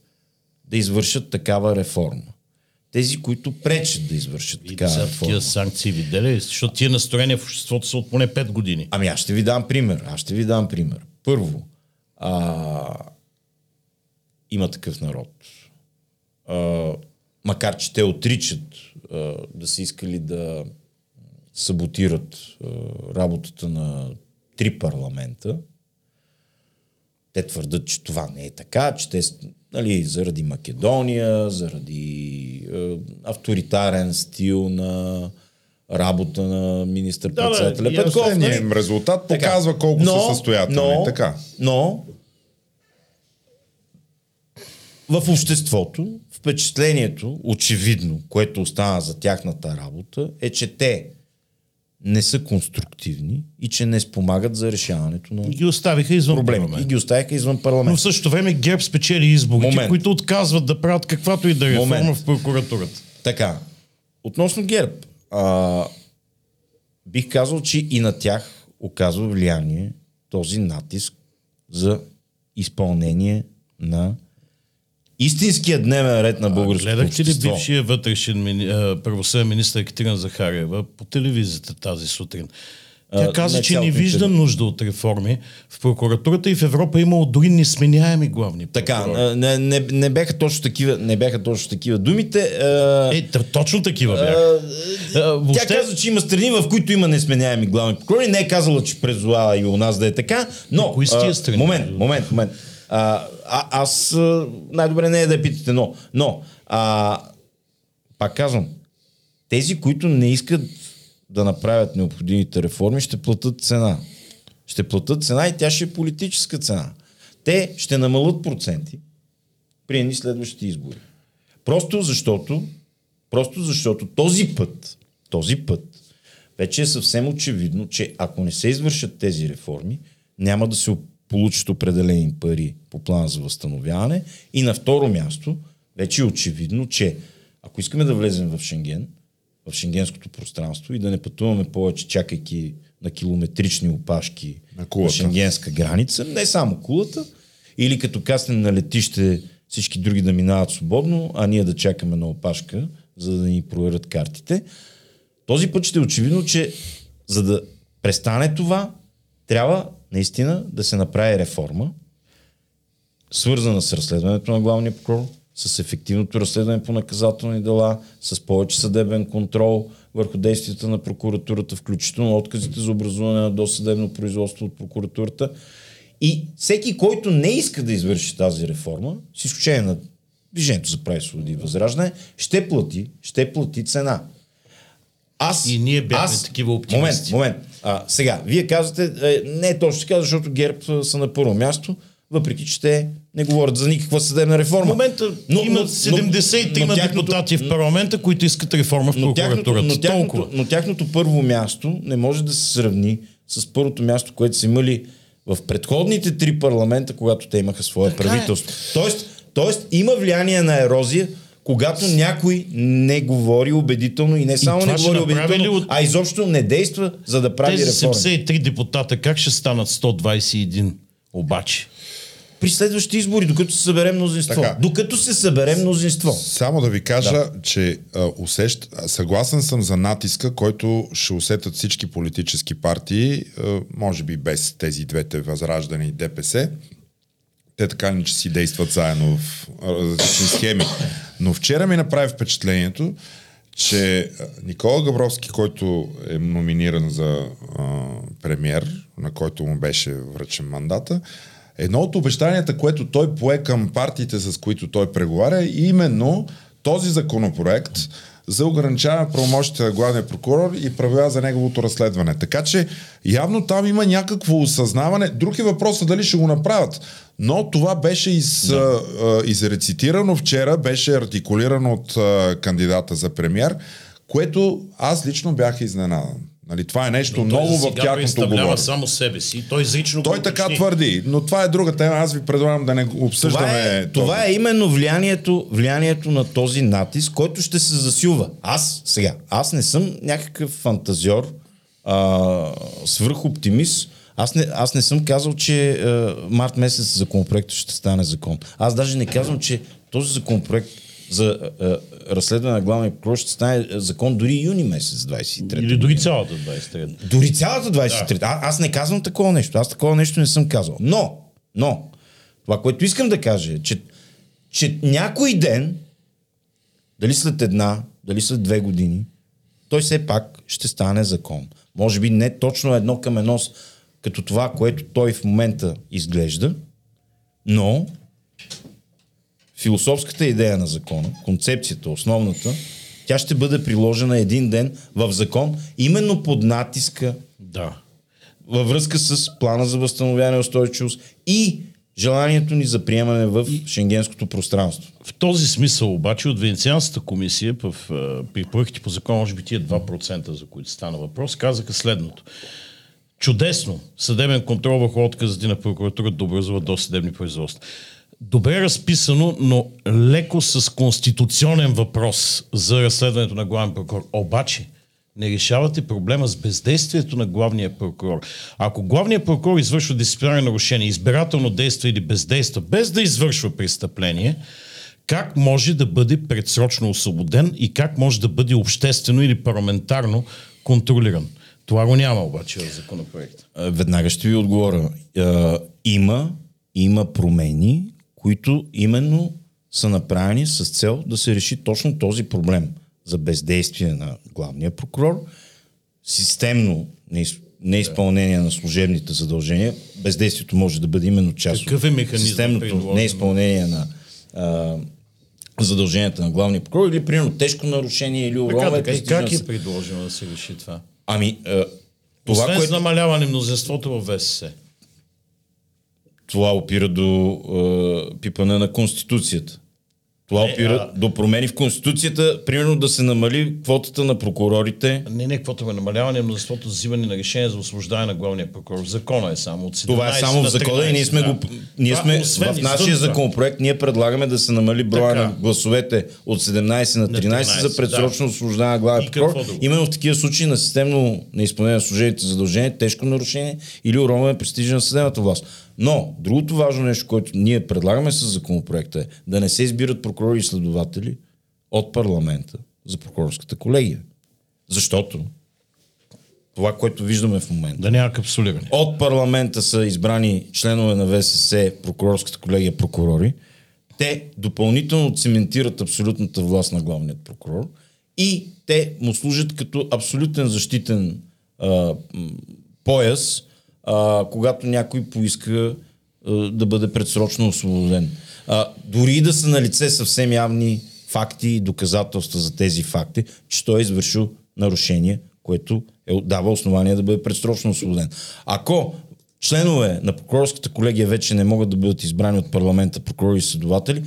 [SPEAKER 2] да извършат такава реформа. Тези, които пречат да извършат
[SPEAKER 3] И
[SPEAKER 2] такава реформа.
[SPEAKER 3] такива санкции видели, ли? защото тия настроения в обществото са от поне 5 години.
[SPEAKER 2] Ами аз ще ви дам пример. Аз ще ви дам пример. Първо, а, има такъв народ. А, макар, че те отричат а, да са искали да саботират а, работата на три парламента, те твърдат, че това не е така, че те нали, заради Македония, заради е, авторитарен стил на работа на министър-председателя
[SPEAKER 3] Да, да,
[SPEAKER 2] Петков.
[SPEAKER 1] ясно.
[SPEAKER 2] нали?
[SPEAKER 1] Им резултат показва колко са състоятелни,
[SPEAKER 2] Но,
[SPEAKER 1] така.
[SPEAKER 2] но в обществото впечатлението, очевидно, което остана за тяхната работа, е, че те не са конструктивни и че не спомагат за решаването на
[SPEAKER 3] И ги оставиха извън
[SPEAKER 2] проблеми. И ги оставиха извън
[SPEAKER 3] Но
[SPEAKER 2] парламент.
[SPEAKER 3] в същото време ГЕРБ спечели изборите,
[SPEAKER 2] Момент.
[SPEAKER 3] които отказват да правят каквато и да е реформа
[SPEAKER 2] Момент.
[SPEAKER 3] в прокуратурата.
[SPEAKER 2] Така, относно ГЕРБ, а, бих казал, че и на тях оказва влияние този натиск за изпълнение на истинския дневен ред на българското
[SPEAKER 3] Гледахте ли бившия вътрешен мини, а, правосъден министр Екатерина Захариева по телевизията тази сутрин? Тя
[SPEAKER 2] А,
[SPEAKER 3] каза,
[SPEAKER 2] не
[SPEAKER 3] че не вижда нужда от реформи в прокуратурата и в Европа имало дори несменяеми главни
[SPEAKER 2] Така,
[SPEAKER 3] прокурори.
[SPEAKER 2] а, не, не, не, бяха точно такива, не бяха точно такива думите. А,
[SPEAKER 3] Е, точно такива бяха. А,
[SPEAKER 2] Тя
[SPEAKER 3] въобще,
[SPEAKER 2] каза, че има страни, в които има несменяеми главни прокурори. Не е казала, че презова и у нас да е така, но...
[SPEAKER 3] кои са тия
[SPEAKER 2] а,
[SPEAKER 3] страни?
[SPEAKER 2] Момент, момент, момент. А, а, аз най-добре не е да питате, но, но а, пак казвам, тези, които не искат да направят необходимите реформи, ще платят цена. Ще платят цена и тя ще е политическа цена. Те ще намалят проценти при едни следващите избори. Просто защото, просто защото този път, този път, вече е съвсем очевидно, че ако не се извършат тези реформи, няма да се получат определени пари по плана за възстановяване. И на второ място, вече е очевидно, че ако искаме да влезем в Шенген, в шенгенското пространство и да не пътуваме повече, чакайки на километрични опашки
[SPEAKER 1] На кулата.
[SPEAKER 2] шенгенска граница, не само кулата, или като каснем на летище всички други да минават свободно, а ние да чакаме на опашка, за да ни проверят картите. Този път ще е очевидно, че за да престане това, трябва наистина да се направи реформа, свързана с разследването на главния прокурор, с ефективното разследване по наказателни дела, с повече съдебен контрол върху действията на прокуратурата, включително отказите за образуване на досъдебно производство от прокуратурата. И всеки, който не иска да извърши тази реформа, с изключение на Движението за прави свободи и възраждане, ще плати, ще плати цена. Аз,
[SPEAKER 3] И ние бяхме
[SPEAKER 2] аз,
[SPEAKER 3] такива оптимисти.
[SPEAKER 2] Момент, момент. А, сега, вие казвате, е, не е точно така, защото ГЕРБ са на първо място, въпреки че те не говорят за никаква съдебна реформа.
[SPEAKER 3] В момента
[SPEAKER 2] Но-
[SPEAKER 3] има
[SPEAKER 2] но-
[SPEAKER 3] 73
[SPEAKER 2] но тяхното-
[SPEAKER 3] депутати в парламента, които искат реформа в прокуратурата.
[SPEAKER 2] но, тяхното, но тяхното първо място не може да се сравни с първото място, което са имали в предходните три парламента, когато те имаха свое
[SPEAKER 3] Така е.
[SPEAKER 2] правителство. Тоест, тоест има влияние на ерозия, когато някой не говори убедително и не само
[SPEAKER 3] това
[SPEAKER 2] не говори убедително,
[SPEAKER 3] от-
[SPEAKER 2] а изобщо не действа, за да прави
[SPEAKER 3] Тези
[SPEAKER 2] реформи.
[SPEAKER 3] 73 депутата как ще станат 121 обаче?
[SPEAKER 2] При следващите избори, докато се събере мнозинство.
[SPEAKER 1] Така.
[SPEAKER 2] Докато се събере мнозинство.
[SPEAKER 1] Само да ви кажа, да. че а, усещ... съгласен съм за натиска, който ще усетят всички политически партии, а, може би без тези двете възраждане и ДПС. Те така ли, че си действат заедно в различни схеми. Но вчера ми направи впечатлението, че Никола Габровски, който е номиниран за а, премьер, на който му беше връчен мандата, едно от обещанията, което той пое към партиите, с които той преговаря, е именно този законопроект за ограничаване правомощите на главния прокурор и правила за неговото разследване. Така че явно там има някакво осъзнаване. Друг е въпросът дали ще го направят. Но това беше из, да. изрецитирано вчера, беше артикулирано от кандидата за премьер, което аз лично бях изненадан. Нали, това е нещо ново в тяхното
[SPEAKER 3] представлява
[SPEAKER 1] говорене.
[SPEAKER 3] само себе си. Той изрично
[SPEAKER 1] Той
[SPEAKER 3] го
[SPEAKER 1] така
[SPEAKER 3] уточни.
[SPEAKER 1] твърди, но това е друга тема. Аз ви предлагам да не обсъждаме.
[SPEAKER 2] Това е, това е именно влиянието, влиянието на този натиск, който ще се засилва. Аз сега, аз не съм някакъв фантазьор, а, свръхоптимист. Аз не, аз не съм казал, че а, март месец законопроектът ще стане закон. Аз даже не казвам, че този законопроект за а, разследване на главния прокурор ще стане закон дори юни месец 23.
[SPEAKER 3] Или дори цялата 23.
[SPEAKER 2] Дори цялата 23. А, аз не казвам такова нещо. Аз такова нещо не съм казал. Но, но, това, което искам да кажа е, че, че някой ден, дали след една, дали след две години, той все пак ще стане закон. Може би не точно едно към едно, като това, което той в момента изглежда, но философската идея на закона, концепцията, основната, тя ще бъде приложена един ден в закон, именно под натиска
[SPEAKER 3] Да.
[SPEAKER 2] във връзка с плана за възстановяване и устойчивост и желанието ни за приемане в шенгенското пространство.
[SPEAKER 3] В този смисъл обаче от Венецианската комисия в, при проектите по закон, може би тия 2%, за които стана въпрос, казаха следното. Чудесно съдебен контрол върху отказите на прокуратурата да образува до съдебни производства. Добре разписано, но леко с конституционен въпрос за разследването на главен прокурор. Обаче, не решавате проблема с бездействието на главния прокурор. Ако главният прокурор извършва дисциплинарни нарушения, избирателно действа или бездейства, без да извършва престъпление, как може да бъде предсрочно освободен и как може да бъде обществено или парламентарно контролиран? Това го няма обаче в законопроекта.
[SPEAKER 2] Веднага ще ви отговоря. А, Има, има промени, които именно са направени с цел да се реши точно този проблем за бездействие на главния прокурор, системно неиз- неизпълнение на служебните задължения. Бездействието може да бъде именно част
[SPEAKER 3] Какъв е
[SPEAKER 2] от системното неизпълнение на а, задълженията на главния прокурор или примерно тежко нарушение или
[SPEAKER 3] Така,
[SPEAKER 2] уронване.
[SPEAKER 3] така, и как е предложено да се реши това?
[SPEAKER 2] Ами, а, това,
[SPEAKER 3] Освен
[SPEAKER 2] което...
[SPEAKER 3] намаляване мнозинството в ВСС.
[SPEAKER 2] Това опира до е, пипане на Конституцията. Това
[SPEAKER 3] Не,
[SPEAKER 2] опира
[SPEAKER 3] а-
[SPEAKER 2] до промени в Конституцията, примерно да се намали квотата на прокурорите.
[SPEAKER 3] Не, не, каквото е намаляване на мнозинството за взимане на решение за освобождаване на главния прокурор. Закона е само от 17
[SPEAKER 2] Това е само в
[SPEAKER 3] на
[SPEAKER 2] закона и ние
[SPEAKER 3] 13,
[SPEAKER 2] сме
[SPEAKER 3] да.
[SPEAKER 2] го... Ние
[SPEAKER 3] Това,
[SPEAKER 2] сме
[SPEAKER 3] освен
[SPEAKER 2] в нашия
[SPEAKER 3] това.
[SPEAKER 2] законопроект, ние предлагаме да се намали броя
[SPEAKER 3] Така.
[SPEAKER 2] на гласовете от 17 на 13,
[SPEAKER 3] На 13,
[SPEAKER 2] за предсрочно освобождаване на
[SPEAKER 3] какво
[SPEAKER 2] прокурор. Именно в такива случаи на системно неизпълнение на служебните задължения, тежко нарушение или уронване престижа на съдебната власт. Но другото важно нещо, което ние предлагаме с законопроекта е да не се избират прокурори и следователи от парламента за прокурорската колегия. Защото това, което виждаме в момента,
[SPEAKER 3] Да няма капсулиране.
[SPEAKER 2] от парламента са избрани членове на ВСС, прокурорската колегия прокурори. Те допълнително цементират абсолютната власт на главният прокурор и те му служат като абсолютен защитен а, пояс, а, когато някой поиска а, да бъде предсрочно освободен. А, дори да са на лице съвсем явни факти и доказателства за тези факти, че той е извършил нарушение, което е, дава основание да бъде предсрочно освободен. Ако членове на прокурорската колегия вече не могат да бъдат избрани от парламента прокурори и следователи,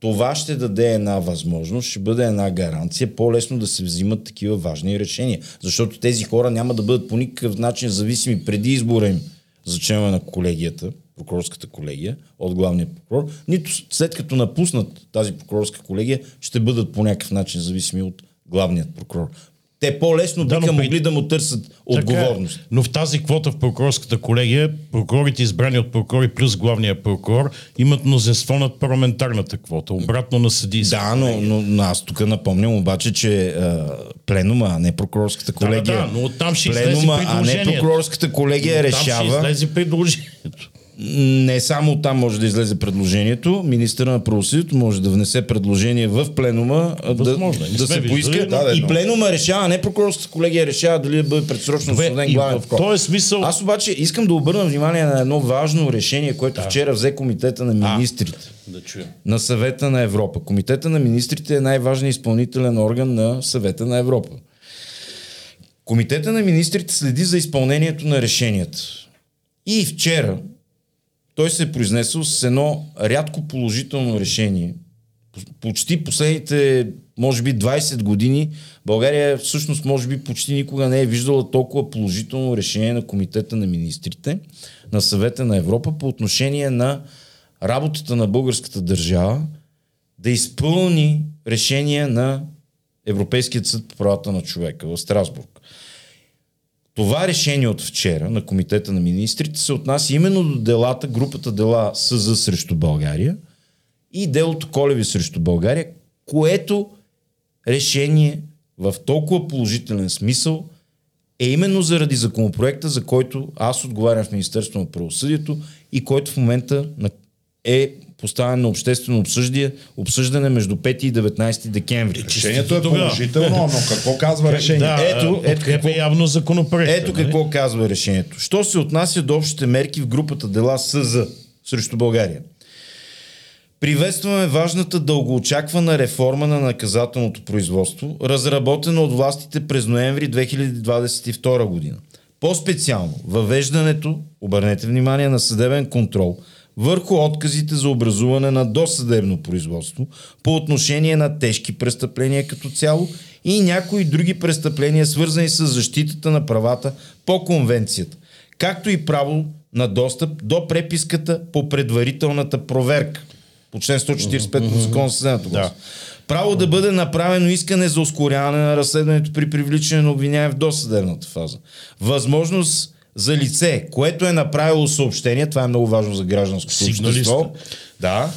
[SPEAKER 2] това ще даде една възможност, ще бъде една гаранция по-лесно да се взимат такива важни решения. Защото тези хора няма да бъдат по никакъв начин зависими преди избора им за членове на колегията, прокурорската колегия, от главния прокурор, нито след като напуснат тази прокурорска колегия, ще бъдат по някакъв начин зависими от главният прокурор. Те по-лесно
[SPEAKER 3] Да,
[SPEAKER 2] биха
[SPEAKER 3] при-
[SPEAKER 2] могли да му търсят
[SPEAKER 3] Така е.
[SPEAKER 2] отговорност.
[SPEAKER 3] Но в тази квота в прокурорската колегия, прокурорите избрани от прокурори плюс главния прокурор имат мнозинство над парламентарната квота, обратно на съдийска.
[SPEAKER 2] Да, но, но, но аз тук напомням обаче, че а, пленума, а не прокурорската колегия.
[SPEAKER 3] да, но оттам ще
[SPEAKER 2] пленума, а не прокурорската колегия
[SPEAKER 3] Там ще
[SPEAKER 2] решава.
[SPEAKER 3] излезе предложението.
[SPEAKER 2] Не само там може да излезе предложението, министъра на правосъдието може да внесе предложение в пленума а, да,
[SPEAKER 3] Възможно е,
[SPEAKER 2] да
[SPEAKER 3] сме
[SPEAKER 2] се
[SPEAKER 3] виждали,
[SPEAKER 2] поиска.
[SPEAKER 1] Да, да,
[SPEAKER 2] и пленума решава, а не прокурорската колегия решава дали да бъде предсрочно освободен главен
[SPEAKER 3] в този смисъл-
[SPEAKER 2] Аз обаче искам да обърна внимание на едно важно решение, което вчера взе комитета на министрите
[SPEAKER 3] Да чуем.
[SPEAKER 2] на съвета на Европа. Комитета на министрите е най-важният изпълнителен орган на съвета на Европа. Комитета на министрите следи за изпълнението на решенията. И вчера той се е произнесъл с едно рядко положително решение. Почти последните, може би 20 години, България всъщност може би почти никога не е виждала толкова положително решение на Комитета на министрите на съвета на Европа по отношение на работата на българската държава да изпълни решение на Европейският съд по правата на човека в Страсбург. Това решение от вчера на Комитета на министрите се отнася именно до делата, групата дела СЗ срещу България и делото Колеви срещу България, което решение в толкова положителен смисъл е именно заради законопроекта, за който аз отговарям в Министерството на правосъдието и който в момента е поставен на обществено обсъждане, обсъждане между 5 и 19 декември.
[SPEAKER 1] Решението е
[SPEAKER 3] Тогава.
[SPEAKER 1] положително, но какво казва решението?
[SPEAKER 3] Да,
[SPEAKER 2] Ето,
[SPEAKER 3] ето,
[SPEAKER 2] ето какво-
[SPEAKER 3] явно законопроект.
[SPEAKER 2] Ето какво казва решението. Що се отнася до общите мерки в групата дела СЗ срещу България? Приветстваме важната дългоочаквана реформа на наказателното производство, разработена от властите през ноември 2022 година. По-специално, въвеждането, обърнете внимание, на съдебен контрол върху отказите за образуване на досъдебно производство по отношение на тежки престъпления като цяло и някои други престъпления, свързани с защитата на правата по конвенцията, както и право на достъп до преписката по предварителната проверка по член 145 от Закона за съдебната власт. Право да бъде направено искане за ускоряване на разследването при привличане на обвиняем в досъдебната фаза. Възможност за лице, което е направило съобщение, това е много важно за гражданското
[SPEAKER 3] Сигналиста.
[SPEAKER 2] общество. Да,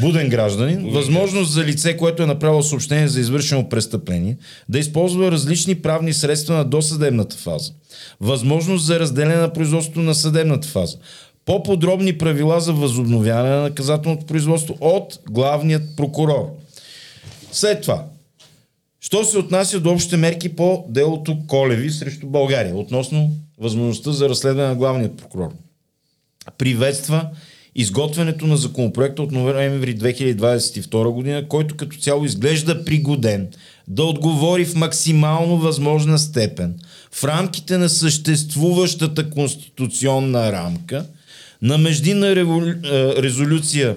[SPEAKER 2] буден гражданин. Възможност за лице, което е направило съобщение за извършено престъпление, да използва различни правни средства на досъдебната фаза. Възможност за разделяне на производството на съдебната фаза. По-подробни правила за възобновяване на наказателното производство от главният прокурор. След това, Що се отнася до общите мерки по делото Колеви срещу България, относно възможността за разследване на главният прокурор. Приветства изготвянето на законопроекта от ноември 2022 година, който като цяло изглежда пригоден да отговори в максимално възможна степен в рамките на съществуващата конституционна рамка на междинна е, резолюция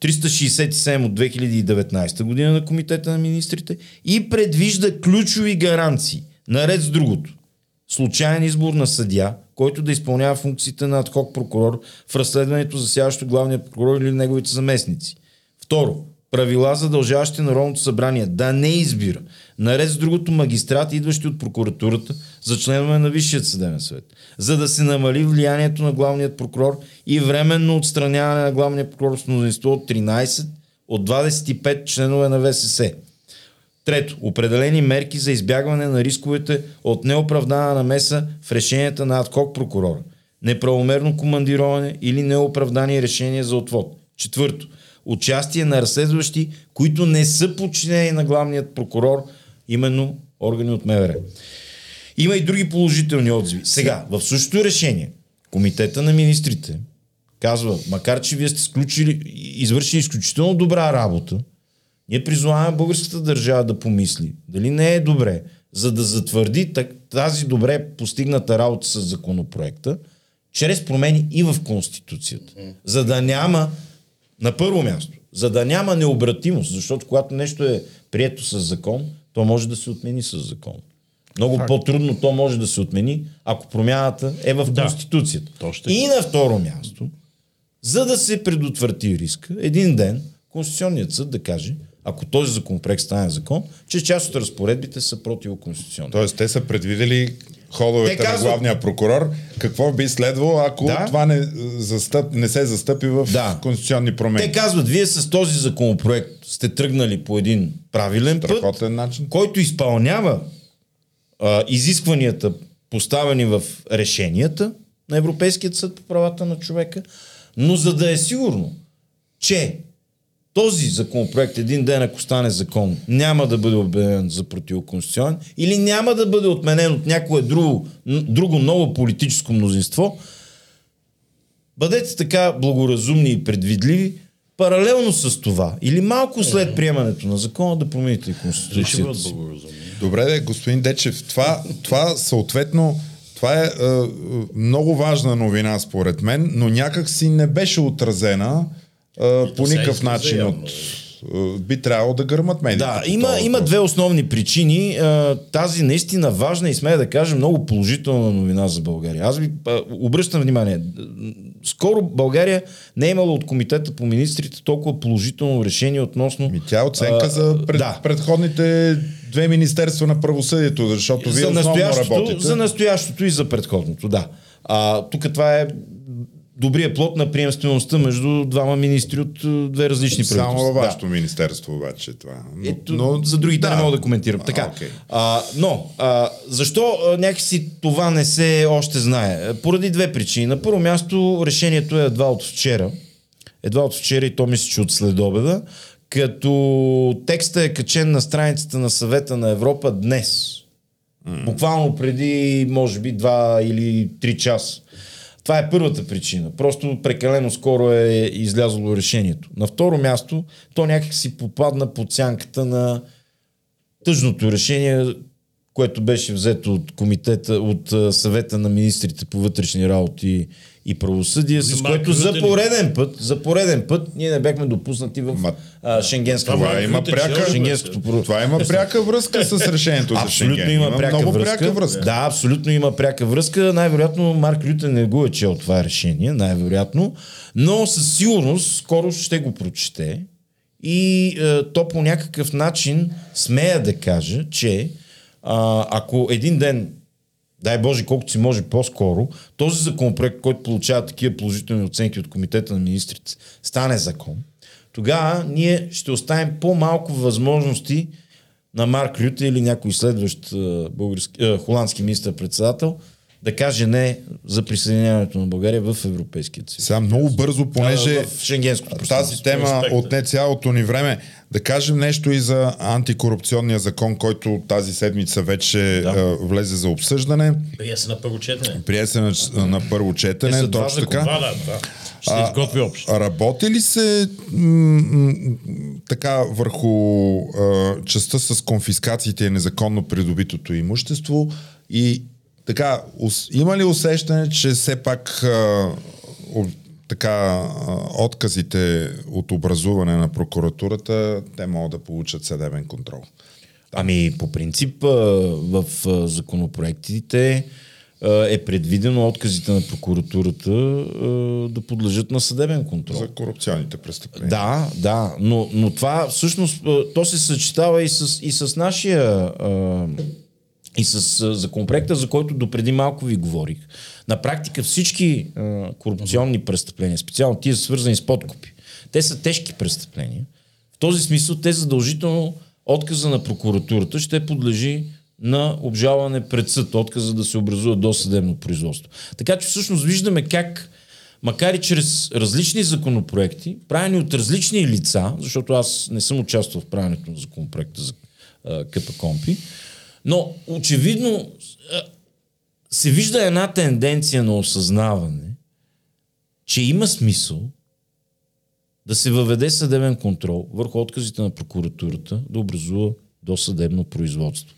[SPEAKER 2] 367 от 2019 година на Комитета на министрите и предвижда ключови гаранции, наред с другото. Случайен избор на съдя, който да изпълнява функциите на адхок прокурор в разследването засягащо главния прокурор или неговите заместници. Второ, правила задължаващи Народното събрание да не избира, наред с другото магистрати, идващи от прокуратурата, за членове на Висшият съдебен съвет, за да се намали влиянието на главният прокурор и временно отстраняване на главния прокурор с мнозинство от 13 от 25 членове на ВСС. Трето, определени мерки за избягване на рисковете от неоправдана намеса в решенията на адхок прокурора, неправомерно командироване или неоправдани решения за отвод. Четвърто, участие на разследващи, които не са подчинени на главният прокурор, именно органи от МВР. Има и други положителни отзиви. Сега, в същото решение, Комитета на министрите казва, макар че вие сте сключили, извършили изключително добра работа, ние призоваваме българската държава да помисли дали не е добре, за да затвърди тази добре постигната работа с законопроекта, чрез промени и в Конституцията. За да няма, на първо място, за да няма необратимост, защото когато нещо е прието с закон, то може да се отмени с закон. Много по-трудно то може да се отмени, ако промяната е в
[SPEAKER 3] Да.
[SPEAKER 2] Конституцията.
[SPEAKER 3] Точно така.
[SPEAKER 2] И на второ място, за да се предотврати риска, един ден Конституционният съд да каже, ако този законопроект стане закон, че част от разпоредбите са противоконституционни.
[SPEAKER 1] Тоест, те са предвидели ходовете
[SPEAKER 2] Те
[SPEAKER 1] на
[SPEAKER 2] казват-
[SPEAKER 1] главния прокурор. Какво би следвало, ако
[SPEAKER 2] Да.
[SPEAKER 1] това не, застъп, не се застъпи в
[SPEAKER 2] Да.
[SPEAKER 1] конституционни промени?
[SPEAKER 2] Те казват, вие с този законопроект сте тръгнали по един правилен път,
[SPEAKER 1] Страхотен начин.
[SPEAKER 2] който изпълнява а, изискванията, поставени в решенията на Европейският съд по правата на човека, но за да е сигурно, че този законопроект един ден, ако стане закон, няма да бъде обявен за противоконституционен или няма да бъде отменен от някое друго, друго ново политическо мнозинство, бъдете така благоразумни и предвидливи, паралелно с това или малко след приемането на закона да промените и
[SPEAKER 3] Ще
[SPEAKER 2] конституцията си.
[SPEAKER 1] Добре, де, господин Дечев, това, това съответно, това е, е, е много важна новина според мен, но някак си не беше отразена по никакъв начин от... би трябвало да гърмат медиите.
[SPEAKER 2] Да, има, има две основни причини. Тази наистина важна и смея да кажа много положителна новина за България. Аз ви обръщам внимание. Скоро България не е имала от комитета по министрите толкова положително решение относно...
[SPEAKER 1] Ми тя е оценка
[SPEAKER 2] а,
[SPEAKER 1] за пред,
[SPEAKER 2] да.
[SPEAKER 1] предходните две министерства на правосъдието, защото вие
[SPEAKER 2] за
[SPEAKER 1] основно работите.
[SPEAKER 2] за настоящото и за предходното, да. А, тук това е добрия плод на приемствеността между двама министри от е, две различни
[SPEAKER 1] Само
[SPEAKER 2] правителства.
[SPEAKER 1] във
[SPEAKER 2] Да.
[SPEAKER 1] вашето министерство обаче това. Но,
[SPEAKER 2] Ето, за другите не мога да коментирам.
[SPEAKER 1] А,
[SPEAKER 2] Така.
[SPEAKER 1] окей.
[SPEAKER 2] А, но, а, защо а, някакси това не се още знае? Поради две причини. На първо място, решението е едва от вчера. Едва от вчера и то мисля, че от следобеда. Като текста е качен на страницата на съвета на Европа днес. Буквално преди, може би, два или три часа. Това е първата причина. Просто прекалено скоро е излязло решението. На второ място, то някак си попадна под сянката на тъжното решение, което беше взето от комитета, от съвета на министрите по вътрешни работи и правосъдие, с което за пореден път, за пореден път ние не бяхме допуснати в
[SPEAKER 1] Ма-
[SPEAKER 2] а, шенгенска
[SPEAKER 3] Това
[SPEAKER 1] има пряка,
[SPEAKER 2] Шенгенското
[SPEAKER 1] това има пряка връзка с решението за
[SPEAKER 2] Абсолютно
[SPEAKER 1] Шенген.
[SPEAKER 2] има, пряка,
[SPEAKER 1] много
[SPEAKER 2] връзка.
[SPEAKER 1] пряка връзка.
[SPEAKER 2] Да, абсолютно има пряка връзка. Най-вероятно Марк Лютен не го е чел това решение, най-вероятно. Но със сигурност скоро ще го прочете. И е, то по някакъв начин смея да кажа, че а, ако един ден дай Боже, колкото си може по-скоро, този законопроект, който получава такива положителни оценки от Комитета на министрите, стане закон, тогава ние ще оставим по-малко възможности на Марк Рюте или някой следващ а, български, а, холандски министър-председател да каже не за присъединяването на България в Европейския съюз.
[SPEAKER 1] Сега много бързо, понеже
[SPEAKER 2] в шенгенското пространство.
[SPEAKER 1] тази тема отне цялото ни време, да кажем нещо и за антикорупционния закон, който тази седмица вече да. влезе за обсъждане.
[SPEAKER 3] Прие се на първо четене.
[SPEAKER 1] Прие се на, на първо
[SPEAKER 2] Те
[SPEAKER 1] четене,
[SPEAKER 2] два
[SPEAKER 1] точно така.
[SPEAKER 3] Да, това. Ще се изготви общо.
[SPEAKER 1] Работи ли се м- м- така върху а, частта с конфискациите и незаконно придобитото имущество и така, ус, има ли усещане, че все пак а, така отказите от образуване на прокуратурата, те могат да получат съдебен контрол?
[SPEAKER 2] Ами, по принцип, в законопроектите е предвидено отказите на прокуратурата да подлежат на съдебен контрол.
[SPEAKER 1] За корупционните престъпления.
[SPEAKER 2] Да, да, но, но това всъщност то се съчетава и с, и с нашия и с законопроекта, за който допреди малко ви говорих. На практика всички а, корупционни престъпления, специално тия свързани с подкупи, те са тежки престъпления. В този смисъл те задължително отказа на прокуратурата ще подлежи на обжалване пред съд, отказа да се образува досъдебно производство. Така че всъщност виждаме как макар и чрез различни законопроекти, правени от различни лица, защото аз не съм участвал в правенето на законопроекта за КПКОМПИ, но очевидно а, се вижда една тенденция на осъзнаване, че има смисъл да се въведе съдебен контрол върху отказите на прокуратурата да образува досъдебно производство.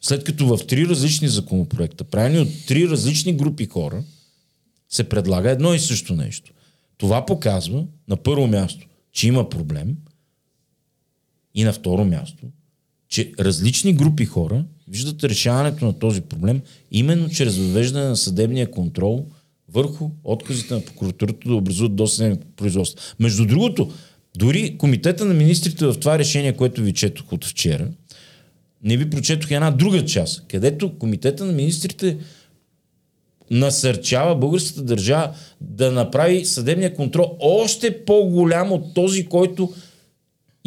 [SPEAKER 2] След като в три различни законопроекта, правени от три различни групи хора, се предлага едно и също нещо. Това показва на първо място, че има проблем и на второ място, че различни групи хора виждат решаването на този проблем именно чрез въвеждане на съдебния контрол върху отказите на прокуратурата да образуват досъдебни производства. Между другото, дори комитета на министрите в това решение, което ви четох от вчера, не ви прочетох една друга част, където комитета на министрите насърчава българската държава да направи съдебния контрол още по-голям от този, който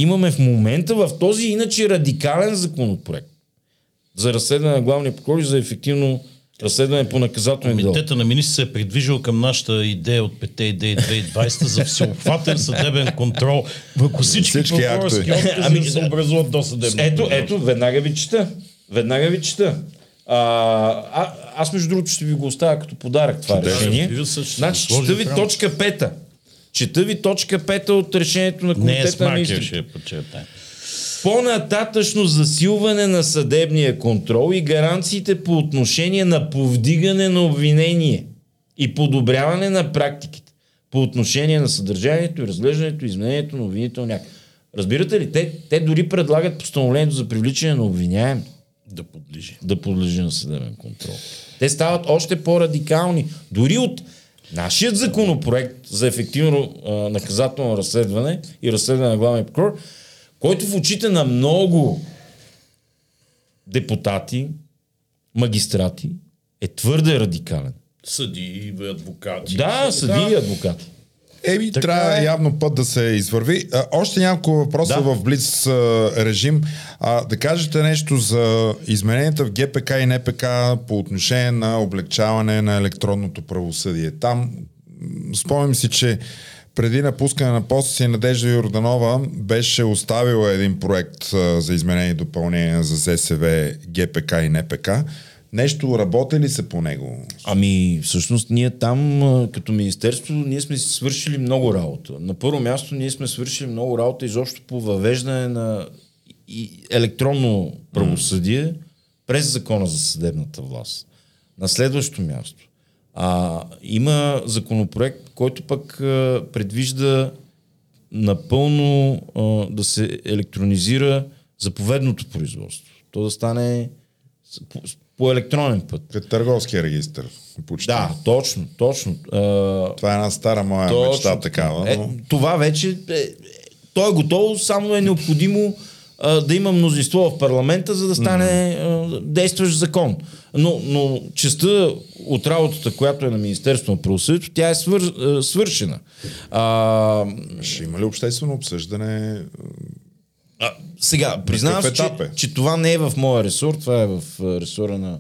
[SPEAKER 2] имаме в момента в този иначе радикален законопроект за разследване на главния прокурор и за ефективно разследване по наказателни дела.
[SPEAKER 3] Комитета на министри се е придвижил към нашата идея от пете идеи 2020 за всеобхватен съдебен контрол върху всички,
[SPEAKER 1] Всички
[SPEAKER 3] прокурорски откази
[SPEAKER 2] Ами,
[SPEAKER 3] се образуват до съдебно.
[SPEAKER 2] Ето, ето, веднага ви чета. Веднага ви чета. А, а, аз между другото ще ви го оставя като подарък това
[SPEAKER 1] Чудесно.
[SPEAKER 2] решение. Значи, чета ви точка пета. Чета ви точка пета от решението на
[SPEAKER 3] е
[SPEAKER 2] комитета на министрите. По-нататъчно засилване на съдебния контрол и гаранциите по отношение на повдигане на обвинение и подобряване на практиките по отношение на съдържанието и разглеждането и изменението на обвинителния акт. Разбирате ли? Те, те дори предлагат постановлението за привличане на обвиняем
[SPEAKER 3] Да подлежи.
[SPEAKER 2] да подлежи на съдебен контрол. Те стават още по-радикални. Дори от нашият законопроект за ефективно а, наказателно разследване и разследване на главния прокурор, който в очите на много депутати, магистрати, е твърде радикален.
[SPEAKER 3] Съди, адвокати.
[SPEAKER 2] Да, съди и адвокати.
[SPEAKER 1] Еми,
[SPEAKER 3] Така
[SPEAKER 1] трябва
[SPEAKER 3] е.
[SPEAKER 1] явно път да се извърви. А, още няколко въпроса
[SPEAKER 2] Да.
[SPEAKER 1] в Блиц а, режим. А, да кажете нещо за измененията в ГПК и НПК по отношение на облегчаване на електронното правосъдие. Там спомням си, че преди напускане на поста си Надежда Йорданова беше оставила един проект а, за изменение и допълнение за ЗСВ, ГПК и НПК. Нещо работи ли се по него?
[SPEAKER 2] Ами, всъщност, ние там, като министерство, ние сме свършили много работа. На първо място, ние сме свършили много работа изобщо по въвеждане на електронно правосъдие през закона за съдебната власт. На следващо място. А, има законопроект, който пък а, предвижда напълно а, да се електронизира заповедното производство. То да стане по, електронен път.
[SPEAKER 1] Пред търговския регистр. Почти.
[SPEAKER 2] Да, точно, точно. А,
[SPEAKER 1] Това е една стара моя мечта такава.
[SPEAKER 2] е,
[SPEAKER 1] Но...
[SPEAKER 2] това вече е, то е готово, само е необходимо а, да има мнозинство в парламента, за да стане а, действащ закон. Но, но частта от работата, която е на Министерството на правосъдието, тя е свър, свършена. А,
[SPEAKER 1] Ще има ли обществено обсъждане?
[SPEAKER 2] А, сега, признавам се, че,
[SPEAKER 1] е?
[SPEAKER 2] че това не е в моя ресор, това е в ресора на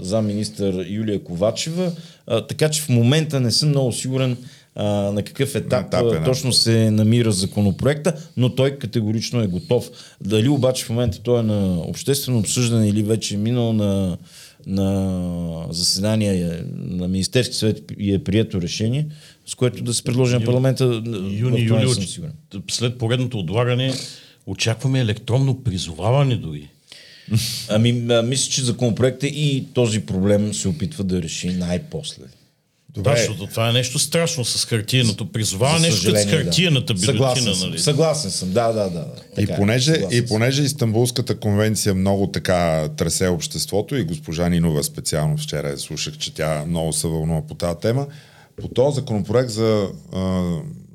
[SPEAKER 2] замминистър Юлия Ковачева, а, така че в момента не съм много сигурен а, на какъв етап,
[SPEAKER 1] етап е,
[SPEAKER 2] точно се намира законопроекта, но той категорично е готов. Дали обаче в момента той е на обществено обсъждане или вече е минал на, на заседание на Министерски съвет и е прието решение, с което да се предложи на парламента,
[SPEAKER 3] Юни, юли,
[SPEAKER 2] съм сигурен.
[SPEAKER 3] след поредното отлагане, очакваме електронно призоваване дори.
[SPEAKER 2] Ами, а, мисля, че законопроектът и този проблем се опитва да реши най-после.
[SPEAKER 3] Да, защото това е нещо страшно с хартиеното призоваване, нещо като с
[SPEAKER 2] съжаление, да.
[SPEAKER 3] хартиената бюлетина.
[SPEAKER 2] Съгласен съм,
[SPEAKER 3] Нали?
[SPEAKER 2] съгласен съм, да, да, да.
[SPEAKER 1] И
[SPEAKER 2] Така е,
[SPEAKER 1] понеже,
[SPEAKER 2] съгласен
[SPEAKER 1] и понеже Истанбулската конвенция много така тресе обществото и госпожа Нинова специално вчера я слушах, че тя много се вълнува по тази тема, по този законопроект за а,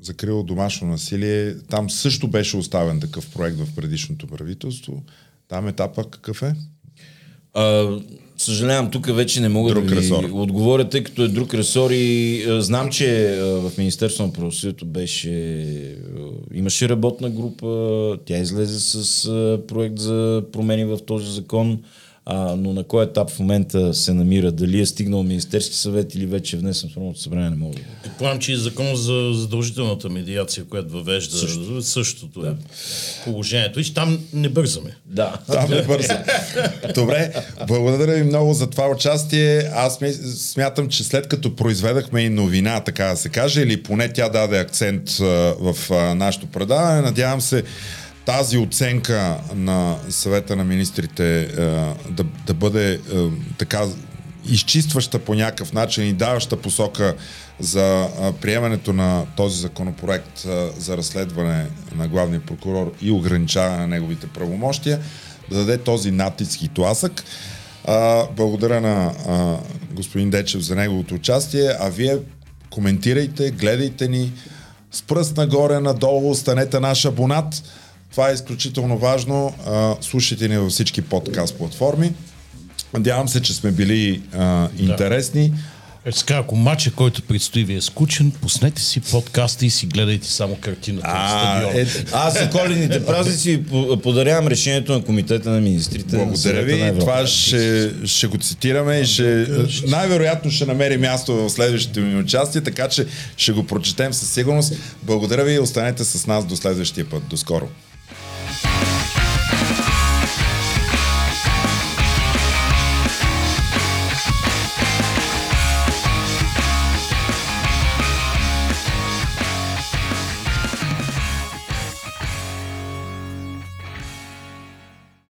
[SPEAKER 1] закрило домашно насилие, там също беше оставен такъв проект в предишното правителство. Там етапа какъв е?
[SPEAKER 2] А, съжалявам, тук вече не мога
[SPEAKER 1] Друг
[SPEAKER 2] да ви
[SPEAKER 1] ресор.
[SPEAKER 2] отговоря, тъй като е друг ресор и а, знам, че а, в Министерството на правосъдието беше, а, имаше работна група, тя излезе с а, проект за промени в този закон, а, но на кой етап в момента се намира, дали е стигнал Министерски съвет или вече е внесен в Народното събрание, не мога да
[SPEAKER 3] Предполагам, че и закон за задължителната медиация, която въвежда Също. същото е положението. И там не бързаме.
[SPEAKER 2] Да.
[SPEAKER 1] Там е бързо. Добре, благодаря ви много за това участие. Аз ми- смятам, че след като произведахме и новина, така да се каже, или поне тя даде акцент а, в а, нашето предаване, надявам се тази оценка на съвета на министрите а, да, да бъде а, така изчистваща по някакъв начин и даваща посока за а, приемането на този законопроект за разследване на главния прокурор и ограничаване на неговите правомощия, да даде този натиск и тласък. Благодаря на господин Дечев за неговото участие, а вие коментирайте, гледайте ни с пръст нагоре, надолу, станете наш абонат. Това е изключително важно. А, слушайте ни във всички подкаст платформи. Надявам се, че сме били а, интересни.
[SPEAKER 3] Е, така, ако матча, който предстои ви е скучен, пуснете си подкаста и си гледайте само картината на
[SPEAKER 1] А,
[SPEAKER 3] стадиона.
[SPEAKER 1] е,
[SPEAKER 2] Аз за коледните празници по- подарявам решението на комитета на министрите. на
[SPEAKER 1] благодаря
[SPEAKER 2] на
[SPEAKER 1] ви. Това ще, ще го цитираме и ще, най-вероятно ще намери място в следващите ми участия, така че ще го прочетем със сигурност. Благодаря ви и останете с нас до следващия път. До скоро.